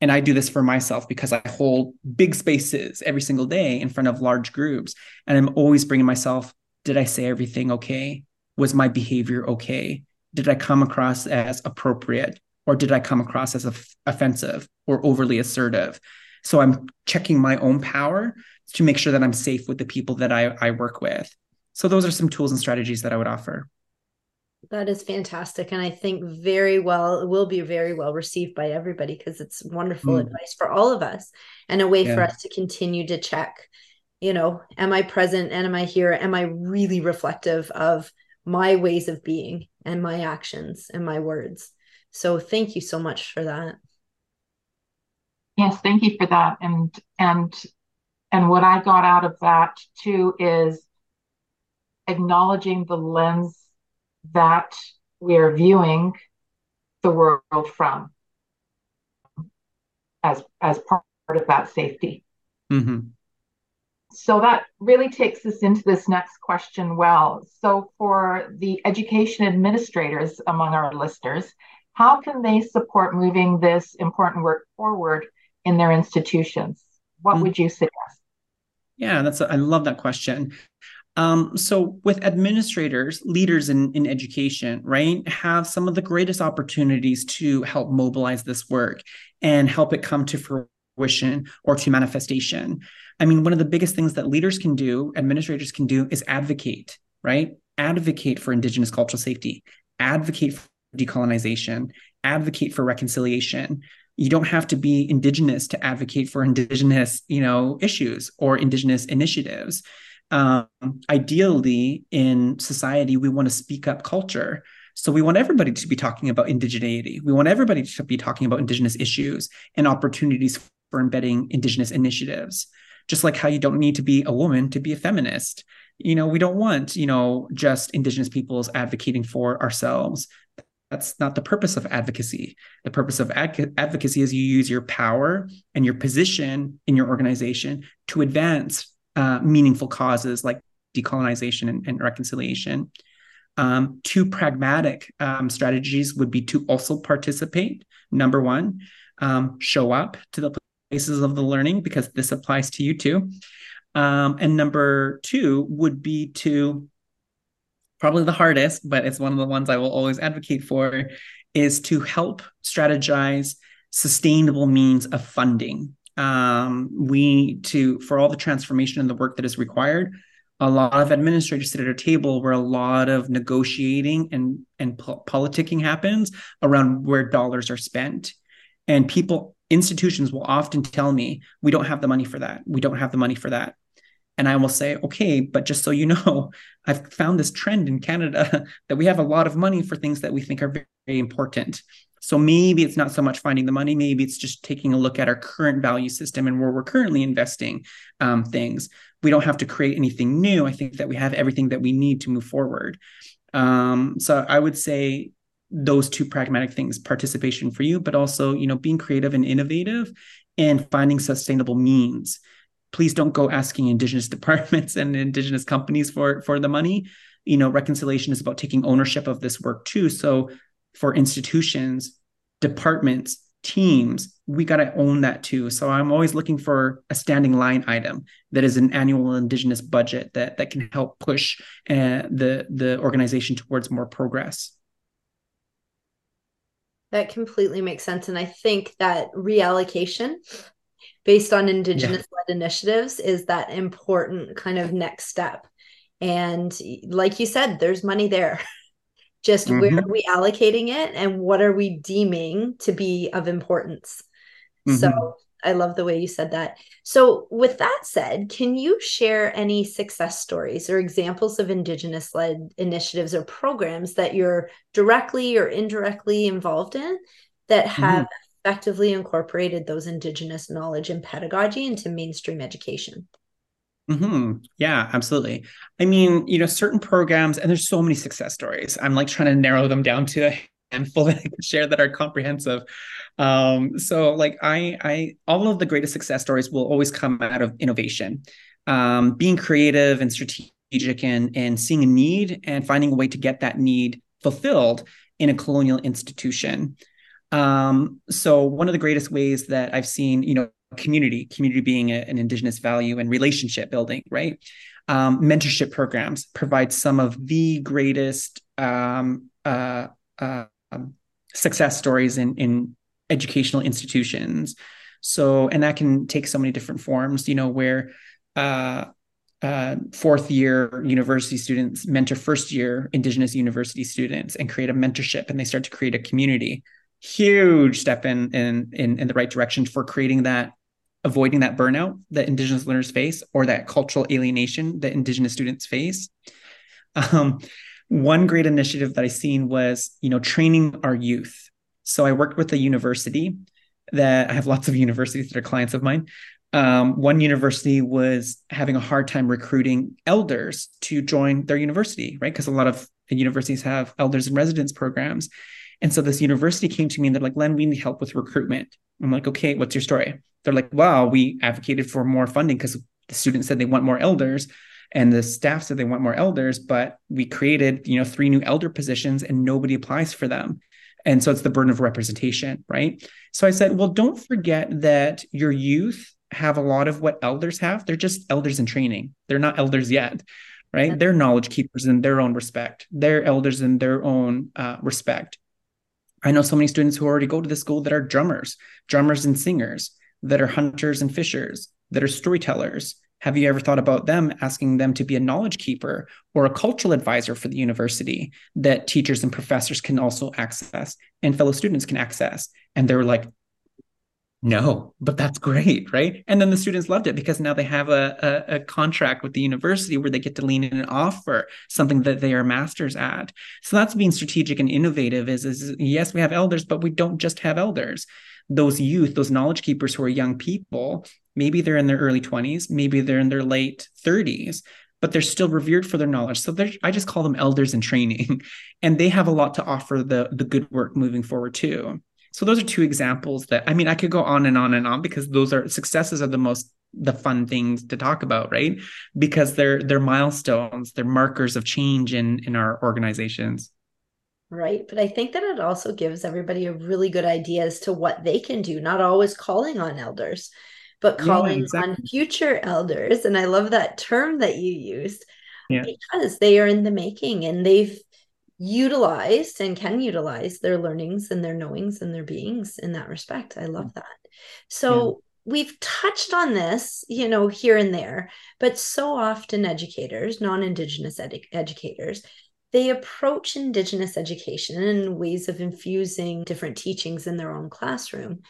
Speaker 3: And I do this for myself because I hold big spaces every single day in front of large groups. And I'm always bringing myself, did I say everything okay? Was my behavior okay? Did I come across as appropriate? Or did I come across as offensive or overly assertive? So I'm checking my own power to make sure that I'm safe with the people that I, I work with. So those are some tools and strategies that I would offer.
Speaker 1: That is fantastic. And I think very well, it will be very well received by everybody because it's wonderful mm. advice for all of us and a way yeah. for us to continue to check, you know, am I present and am I here? Am I really reflective of my ways of being and my actions and my words? So thank you so much for that.
Speaker 2: Yes, thank you for that. And and and what I got out of that too is acknowledging the lens that we're viewing the world from as as part of that safety. Mm-hmm. So that really takes us into this next question. Well, so for the education administrators among our listeners, how can they support moving this important work forward in their institutions? What mm-hmm. would you suggest?
Speaker 3: Yeah, that's a, I love that question. Um, so with administrators, leaders in, in education, right, have some of the greatest opportunities to help mobilize this work and help it come to fruition or to manifestation. I mean, one of the biggest things that leaders can do, administrators can do, is advocate, right? Advocate for Indigenous cultural safety, advocate for decolonization, advocate for reconciliation. You don't have to be Indigenous to advocate for Indigenous, you know, issues or Indigenous initiatives. Um, ideally in society we want to speak up culture. So we want everybody to be talking about indigeneity. We want everybody to be talking about indigenous issues and opportunities for embedding indigenous initiatives. Just like how you don't need to be a woman to be a feminist. You know we don't want you know just indigenous peoples advocating for ourselves that's not the purpose of advocacy the purpose of ad- advocacy is you use your power and your position in your organization to advance uh, meaningful causes like decolonization and, and reconciliation. Um, two pragmatic um, strategies would be to also participate. Number one, um, show up to the places of the learning because this applies to you too. Um, and number two would be to probably the hardest, but it's one of the ones I will always advocate for, is to help strategize sustainable means of funding. Um, we to for all the transformation and the work that is required a lot of administrators sit at a table where a lot of negotiating and and po- politicking happens around where dollars are spent. And people institutions will often tell me we don't have the money for that. We don't have the money for that and i will say okay but just so you know i've found this trend in canada that we have a lot of money for things that we think are very, very important so maybe it's not so much finding the money, maybe it's just taking a look at our current value system and where we're currently investing um, things. We don't have to create anything new. I think that we have everything that we need to move forward. Um, so I would say those two pragmatic things participation for you but also you know being creative and innovative and finding sustainable means please don't go asking indigenous departments and indigenous companies for for the money you know reconciliation is about taking ownership of this work too so for institutions, departments, teams, we got to own that too. So I'm always looking for a standing line item that is an annual indigenous budget that that can help push uh, the the organization towards more progress.
Speaker 1: That completely makes sense, and I think that reallocation based on indigenous led yeah. initiatives is that important kind of next step. And like you said, there's money there. just mm-hmm. where are we allocating it and what are we deeming to be of importance mm-hmm. so i love the way you said that so with that said can you share any success stories or examples of indigenous led initiatives or programs that you're directly or indirectly involved in that have mm-hmm. Effectively incorporated those indigenous knowledge and pedagogy into mainstream education
Speaker 3: Mm-hmm. Yeah, absolutely. I mean, you know, certain programs, and there's so many success stories. I'm like trying to narrow them down to a handful that I can share that are comprehensive. Um, so like I, I, all of the greatest success stories will always come out of innovation, um, being creative and strategic, and and seeing a need and finding a way to get that need fulfilled in a colonial institution. Um, so one of the greatest ways that I've seen, you know, community, community being a, an indigenous value and relationship building, right? Um, mentorship programs provide some of the greatest um, uh, uh, success stories in, in educational institutions. So, and that can take so many different forms, you know, where uh, uh, fourth year university students mentor first year indigenous university students and create a mentorship and they start to create a community huge step in in in, in the right direction for creating that avoiding that burnout that indigenous learners face or that cultural alienation that indigenous students face. Um, one great initiative that i seen was you know training our youth. So i worked with a university that i have lots of universities that are clients of mine. Um, one university was having a hard time recruiting elders to join their university right? Because a lot of universities have elders and residence programs and so this university came to me and they're like len we need help with recruitment i'm like okay what's your story they're like, wow, we advocated for more funding because the students said they want more elders and the staff said they want more elders, but we created, you know, three new elder positions and nobody applies for them. And so it's the burden of representation, right? So I said, well, don't forget that your youth have a lot of what elders have. They're just elders in training. They're not elders yet, right? They're knowledge keepers in their own respect. They're elders in their own uh, respect. I know so many students who already go to the school that are drummers, drummers and singers that are hunters and fishers, that are storytellers? Have you ever thought about them asking them to be a knowledge keeper or a cultural advisor for the university that teachers and professors can also access and fellow students can access? And they were like, no, but that's great, right? And then the students loved it because now they have a, a, a, contract with the university where they get to lean in and offer something that they are masters at. So that's being strategic and innovative. Is is yes, we have elders, but we don't just have elders those youth, those knowledge keepers who are young people, maybe they're in their early 20s, maybe they're in their late 30s, but they're still revered for their knowledge. So I just call them elders in training, and they have a lot to offer the the good work moving forward too. So those are two examples that I mean I could go on and on and on because those are successes are the most the fun things to talk about, right? Because they're they're milestones, they're markers of change in in our organizations
Speaker 1: right? But I think that it also gives everybody a really good idea as to what they can do, not always calling on elders, but calling yeah, exactly. on future elders. And I love that term that you used yeah. because they are in the making and they've utilized and can utilize their learnings and their knowings and their beings in that respect. I love mm. that. So yeah. we've touched on this, you know, here and there, but so often educators, non-indigenous edu- educators, they approach Indigenous education in ways of infusing different teachings in their own classroom,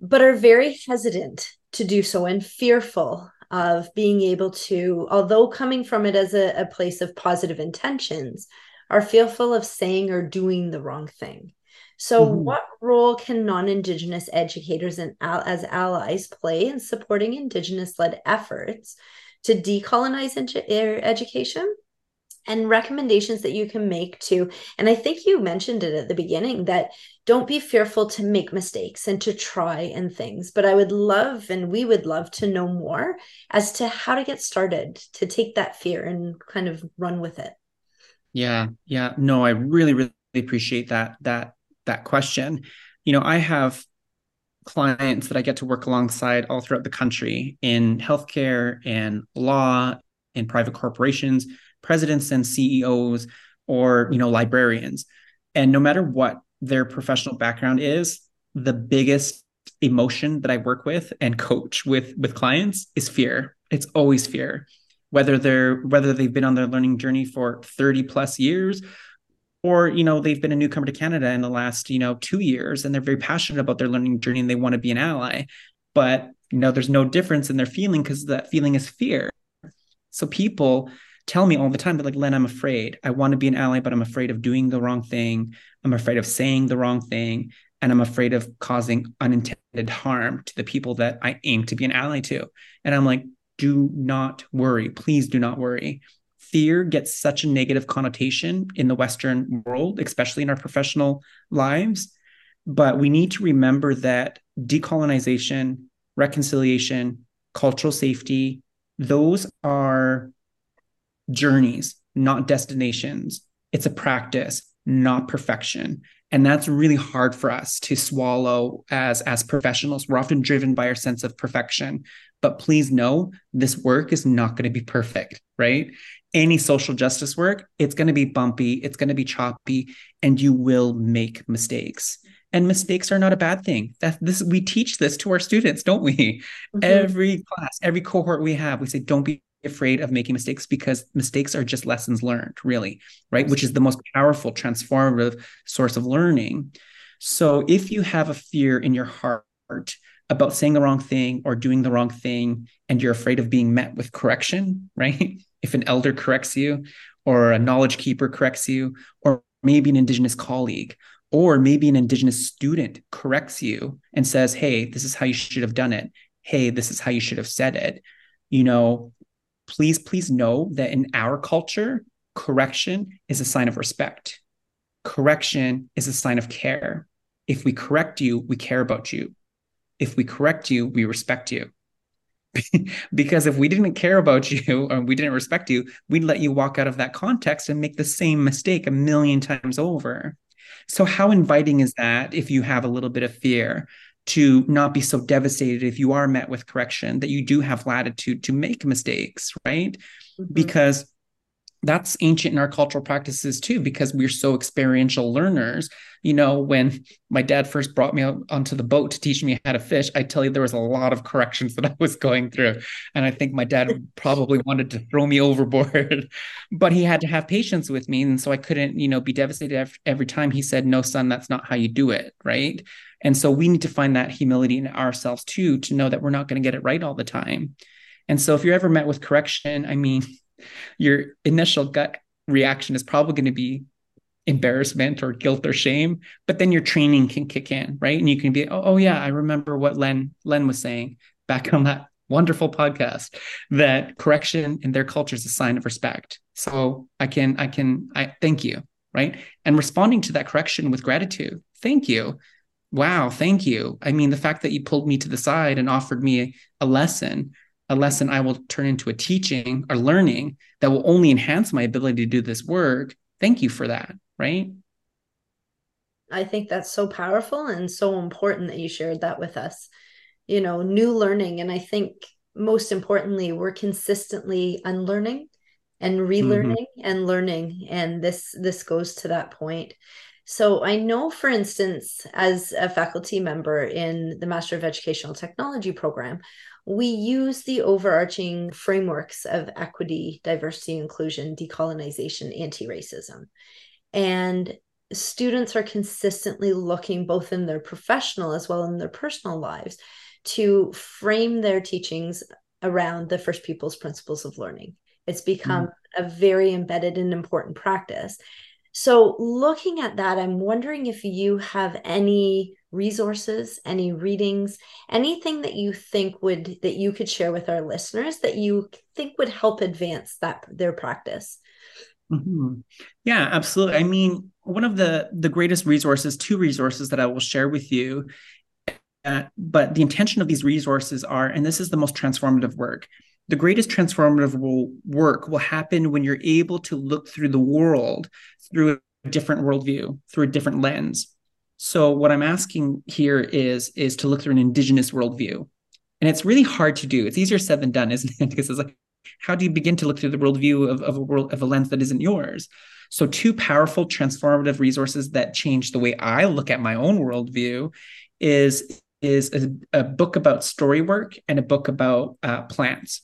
Speaker 1: but are very hesitant to do so and fearful of being able to, although coming from it as a, a place of positive intentions, are fearful of saying or doing the wrong thing. So, mm-hmm. what role can non Indigenous educators and as allies play in supporting Indigenous led efforts to decolonize education and recommendations that you can make to and i think you mentioned it at the beginning that don't be fearful to make mistakes and to try and things but i would love and we would love to know more as to how to get started to take that fear and kind of run with it
Speaker 3: yeah yeah. No i really really appreciate that that that question. You know i have clients that i get to work alongside all throughout the country in healthcare and law in private corporations presidents and CEOs or you know librarians. And no matter what their professional background is the biggest emotion that i work with and coach with with clients is fear. It's always fear whether they're whether they've been on their learning journey for 30 plus years or you know they've been a newcomer to canada in the last you know two years and they're very passionate about their learning journey and they want to be an ally. But you know there's no difference in their feeling because that feeling is fear. So people tell me all the time they're like len i'm afraid. I want to be an ally but i'm afraid of doing the wrong thing. I'm afraid of saying the wrong thing and i'm afraid of causing unintended harm to the people that i aim to be an ally to. And i'm like do not worry please do not worry fear gets such a negative connotation in the Western world, especially in our professional lives. But we need to remember that decolonization, reconciliation, cultural safety, those are journeys, not destinations. It's a practice, not perfection. And that's really hard for us to swallow as, as professionals. We're often driven by our sense of perfection. But please know this work is not going to be perfect, right? any social justice work, it's going to be bumpy, it's going to be choppy, and you will make mistakes. And mistakes are not a bad thing. That this we teach this to our students, don't we? Mm-hmm. Every class, every cohort we have, we say, don't be afraid of making mistakes because mistakes are just lessons learned, really, right? Which is the most powerful, transformative source of learning. So if you have a fear in your heart about saying the wrong thing or doing the wrong thing, and you're afraid of being met with correction, right? if an elder corrects you or a knowledge keeper corrects you or maybe an indigenous colleague or maybe an indigenous student corrects you and says hey this is how you should have done it. Hey this is how you should have said it. You know please please know that in our culture correction is a sign of respect. Correction is a sign of care. If we correct you we care about you if we correct you we respect you because if we didn't care about you or we didn't respect you, we'd let you walk out of that context and make the same mistake a million times over. So, how inviting is that if you have a little bit of fear to not be so devastated if you are met with correction, that you do have latitude to make mistakes, right? Mm-hmm. Because that's ancient in our cultural practices too because we're so experiential learners. You know when my dad first brought me out onto the boat to teach me how to fish i tell you there was a lot of corrections that i was going through. And i think my dad probably wanted to throw me overboard but he had to have patience with me. And so i couldn't you know be devastated every time he said no son that's not how you do it right? And so we need to find that humility in ourselves too to know that we're not going to get it right all the time. And so if you're ever met with correction i mean your initial gut reaction is probably going to be embarrassment or guilt or shame but then your training can kick in right? And you can be oh, oh yeah i remember what len len was saying back on that wonderful podcast that correction in their culture is a sign of respect. So i can i can i thank you right? And responding to that correction with gratitude thank you. Wow thank you. I mean the fact that you pulled me to the side and offered me a, a lesson a lesson I will turn into a teaching or learning that will only enhance my ability to do this work. Thank you for that. Right.
Speaker 1: I think that's so powerful and so important that you shared that with us. You know, new learning. And I think most importantly, we're consistently unlearning and relearning mm-hmm. and learning. And this this goes to that point. So I know, for instance, as a faculty member in the Master of Educational Technology program, we use the overarching frameworks of equity, diversity, inclusion, decolonization, anti racism. And students are consistently looking both in their professional as well in their personal lives to frame their teachings around the First Peoples principles of learning. It's become mm. a very embedded and important practice. So, looking at that, I'm wondering if you have any resources, any readings, anything that you think would that you could share with our listeners that you think would help advance that their practice.
Speaker 3: Mm-hmm. Yeah, absolutely. I mean, one of the the greatest resources, two resources that I will share with you. Uh, but the intention of these resources are, and this is the most transformative work, the greatest transformative work will happen when you're able to look through the world through a different worldview, through a different lens. So what I'm asking here is is to look through an indigenous worldview, and it's really hard to do. It's easier said than done, isn't it? Because it's like, how do you begin to look through the worldview of, of a world of a lens that isn't yours? So two powerful transformative resources that change the way I look at my own worldview is is a, a book about story work and a book about uh, plants.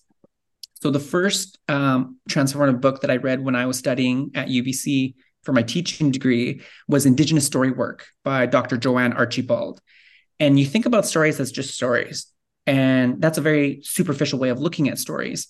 Speaker 3: So the first um, transformative book that I read when I was studying at UBC for my teaching degree was Indigenous story work by Dr. Jo-ann Archibald. And you think about stories as just stories, and that's a very superficial way of looking at stories.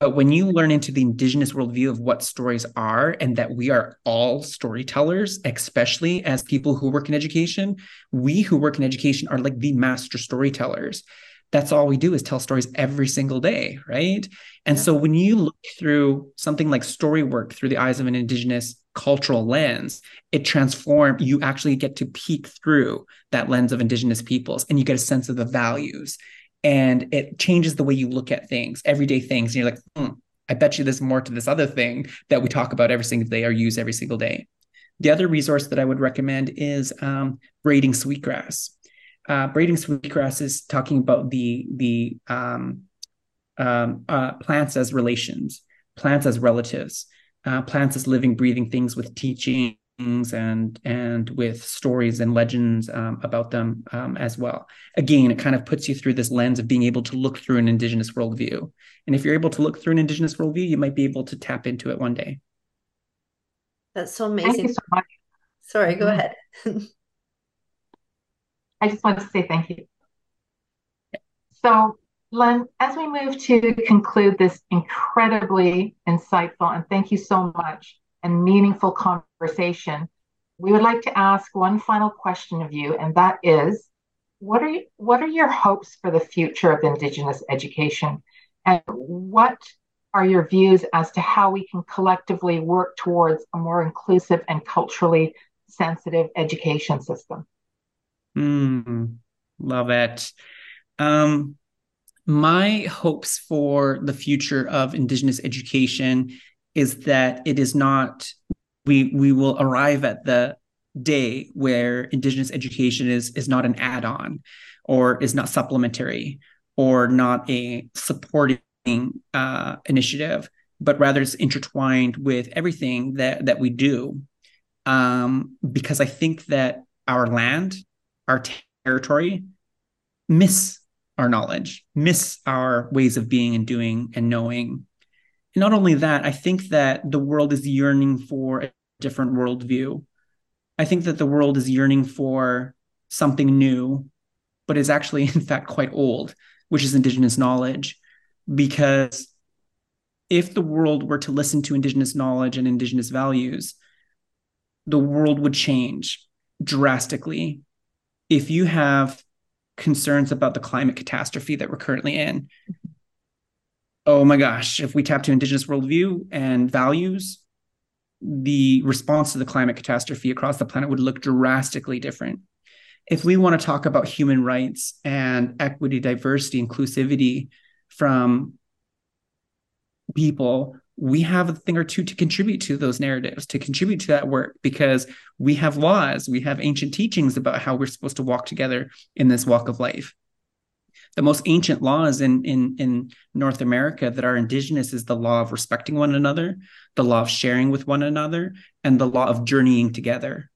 Speaker 3: But when you learn into the indigenous worldview of what stories are and that we are all storytellers, especially as people who work in education, we who work in education are like the master storytellers. That's all we do is tell stories every single day, right? And yeah. so when you look through something like story work through the eyes of an indigenous cultural lens, it transforms, you actually get to peek through that lens of indigenous peoples and you get a sense of the values and it changes the way you look at things, everyday things. And you're like, hmm, I bet you there's more to this other thing that we talk about every single day or use every single day. The other resource that I would recommend is um, braiding sweetgrass. Uh, braiding sweetgrass is talking about the the um, um, uh, plants as relations, plants as relatives, uh, plants as living, breathing things with teachings and and with stories and legends um, about them um, as well. Again, it kind of puts you through this lens of being able to look through an indigenous worldview. And if you're able to look through an indigenous worldview, you might be able to tap into it one day.
Speaker 1: That's so amazing.
Speaker 2: Thank you so much.
Speaker 1: Sorry, go ahead.
Speaker 2: I just want to say thank you. So, Len, as we move to conclude this incredibly insightful, and thank you so much and meaningful conversation, we would like to ask one final question of you, and that is what are you, what are your hopes for the future of Indigenous education? And what are your views as to how we can collectively work towards a more inclusive and culturally sensitive education system?
Speaker 3: Mm, love it. Um, my hopes for the future of Indigenous education is that it is not we we will arrive at the day where indigenous education is is not an add-on or is not supplementary or not a supporting uh, initiative but rather it's intertwined with everything that that we do. Um, because i think that our land our territory miss our knowledge miss our ways of being and doing and knowing not only that, I think that the world is yearning for a different worldview. I think that the world is yearning for something new, but is actually, in fact, quite old, which is Indigenous knowledge. Because if the world were to listen to Indigenous knowledge and Indigenous values, the world would change drastically. If you have concerns about the climate catastrophe that we're currently in, oh my gosh, if we tap to indigenous worldview and values, the response to the climate catastrophe across the planet would look drastically different. If we want to talk about human rights and equity, diversity, inclusivity from people, we have a thing or two to contribute to those narratives, to contribute to that work, because we have laws, we have ancient teachings about how we're supposed to walk together in this walk of life the most ancient laws in in in North America that are indigenous is the law of respecting one another, the law of sharing with one another, and the law of journeying together.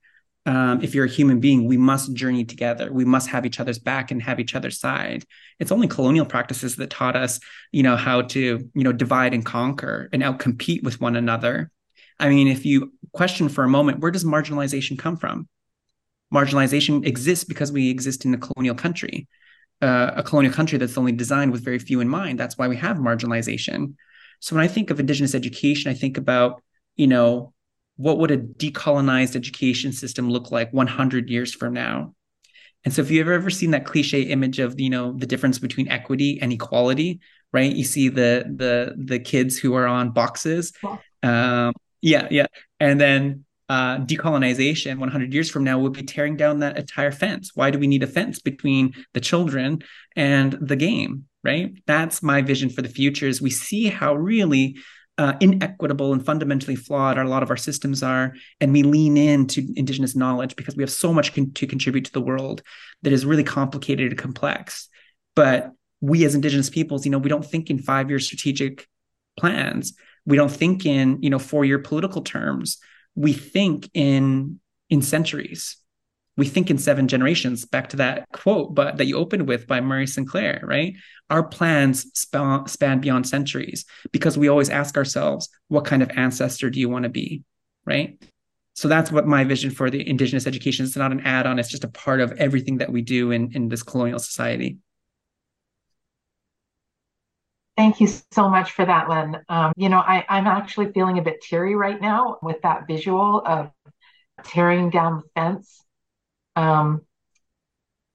Speaker 3: Um, if you're a human being, we must journey together. We must have each other's back and have each other's side. It's only colonial practices that taught us, you know, how to, you know, divide and conquer and outcompete with one another. I mean, if you question for a moment, where does marginalization come from? Marginalization exists because we exist in a colonial country uh, a colonial country that's only designed with very few in mind. That's why we have marginalization. So when I think of Indigenous education, I think about, you know, what would a decolonized education system look like 100 years from now? And so if you've ever seen that cliche image of, you know, the difference between equity and equality, right? You see the the the kids who are on boxes. Yeah. Um, yeah, yeah. And then uh, decolonization 100 years from now will be tearing down that entire fence. Why do we need a fence between the children and the game? Right. That's my vision for the future. Is we see how really uh, inequitable and fundamentally flawed are a lot of our systems are, and we lean into Indigenous knowledge because we have so much con- to contribute to the world that is really complicated and complex. But we as Indigenous peoples, you know, we don't think in five-year strategic plans. We don't think in you know four-year political terms we think in in centuries we think in seven generations back to that quote but that you opened with by murray sinclair right our plans span, span beyond centuries because we always ask ourselves what kind of ancestor do you want to be right so that's what my vision for the indigenous education is not an add-on it's just a part of everything that we do in, in this colonial society
Speaker 2: Thank you so much for that, Len. Um, you know, I, I'm actually feeling a bit teary right now with that visual of tearing down the fence. Um,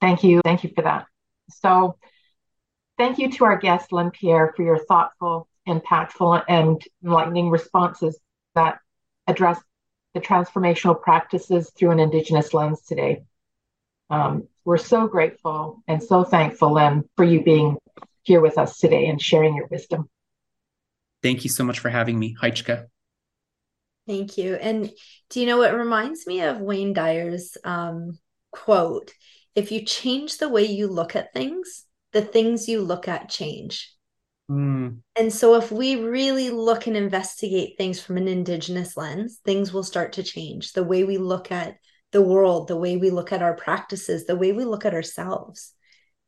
Speaker 2: thank you. Thank you for that. So, thank you to our guest, Len Pierre, for your thoughtful, impactful, and enlightening responses that address the transformational practices through an Indigenous lens today. Um, we're so grateful and so thankful, Len, for you being here with us today and sharing your wisdom.
Speaker 3: Thank you so much for having me, Heichka.
Speaker 1: Thank you. And do you know what reminds me of Wayne Dyer's um, quote? If you change the way you look at things, the things you look at change. Mm. And so, if we really look and investigate things from an Indigenous lens, things will start to change. The way we look at the world, the way we look at our practices, the way we look at ourselves,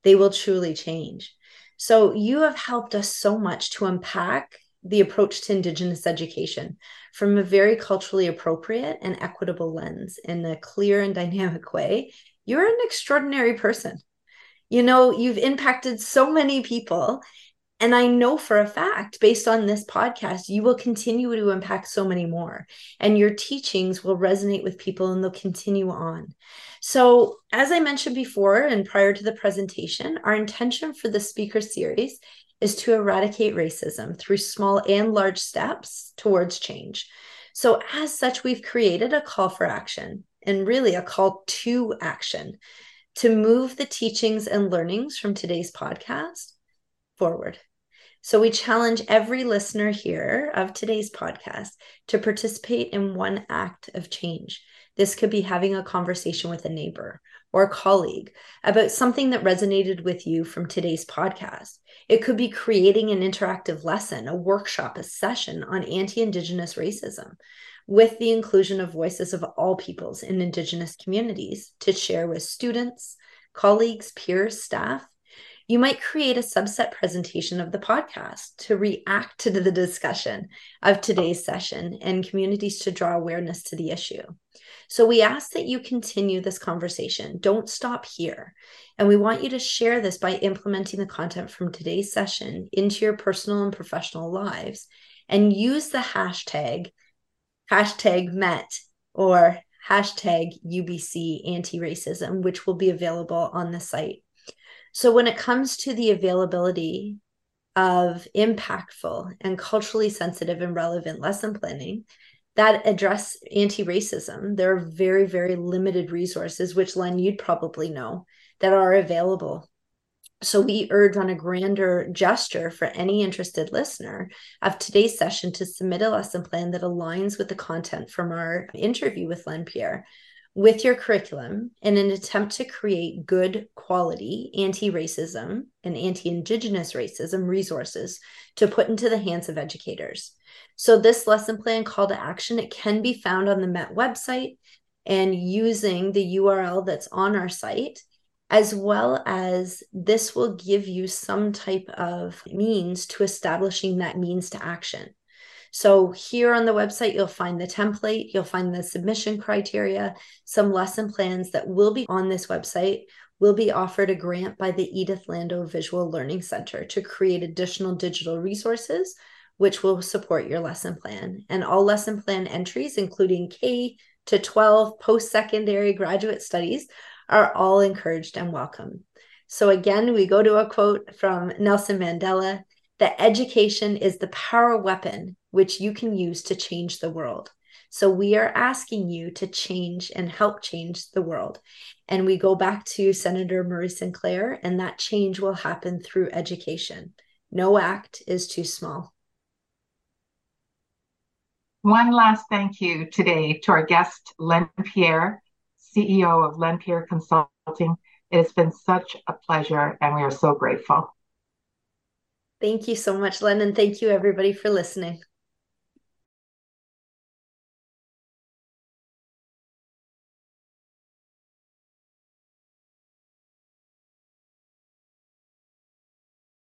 Speaker 1: they will truly change. So, you have helped us so much to unpack the approach to Indigenous education from a very culturally appropriate and equitable lens in a clear and dynamic way. You're an extraordinary person. You know, you've impacted so many people. And I know for a fact, based on this podcast, you will continue to impact so many more. And your teachings will resonate with people and they'll continue on. So, as I mentioned before and prior to the presentation, our intention for the speaker series is to eradicate racism through small and large steps towards change. So, as such, we've created a call for action and really a call to action to move the teachings and learnings from today's podcast forward. So, we challenge every listener here of today's podcast to participate in one act of change. This could be having a conversation with a neighbor or colleague about something that resonated with you from today's podcast. It could be creating an interactive lesson, a workshop, a session on anti Indigenous racism with the inclusion of voices of all peoples in Indigenous communities to share with students, colleagues, peers, staff. You might create a subset presentation of the podcast to react to the discussion of today's session and communities to draw awareness to the issue. So we ask that you continue this conversation. Don't stop here. And we want you to share this by implementing the content from today's session into your personal and professional lives and use the hashtag, hashtag MET or hashtag UBC anti racism, which will be available on the site. So when it comes to the availability of impactful and culturally sensitive and relevant lesson planning, that address anti-racism. There are very very limited resources which len you'd probably know that are available. So we urge on a grander gesture for any interested listener of today's session to submit a lesson plan that aligns with the content from our interview with len pierre with your curriculum in an attempt to create good quality anti racism and anti Indigenous racism resources to put into the hands of educators. So, this lesson plan call to action, it can be found on the MET website and using the URL that's on our site, as well as this will give you some type of means to establishing that means to action. So here on the website, you'll find the template, you'll find the submission criteria, some lesson plans that will be on this website will be offered a grant by the Edith Lando Visual Learning Center to create additional digital resources which will support your lesson plan. And all lesson plan entries, including K to 12 post secondary graduate studies, are all encouraged and welcome. So, again, we go to a quote from Nelson Mandela that education is the power weapon which you can use to change the world. So we are asking you to change and help change the world. And we go back to Senator Murray Sinclair, and that change will happen through education. No act is too small.
Speaker 2: One last thank you today to our guest, Len Pierre, CEO of Len Pierre Consulting. It has been such a pleasure, and we are so grateful.
Speaker 1: Thank you so much, Len, and thank you everybody for listening.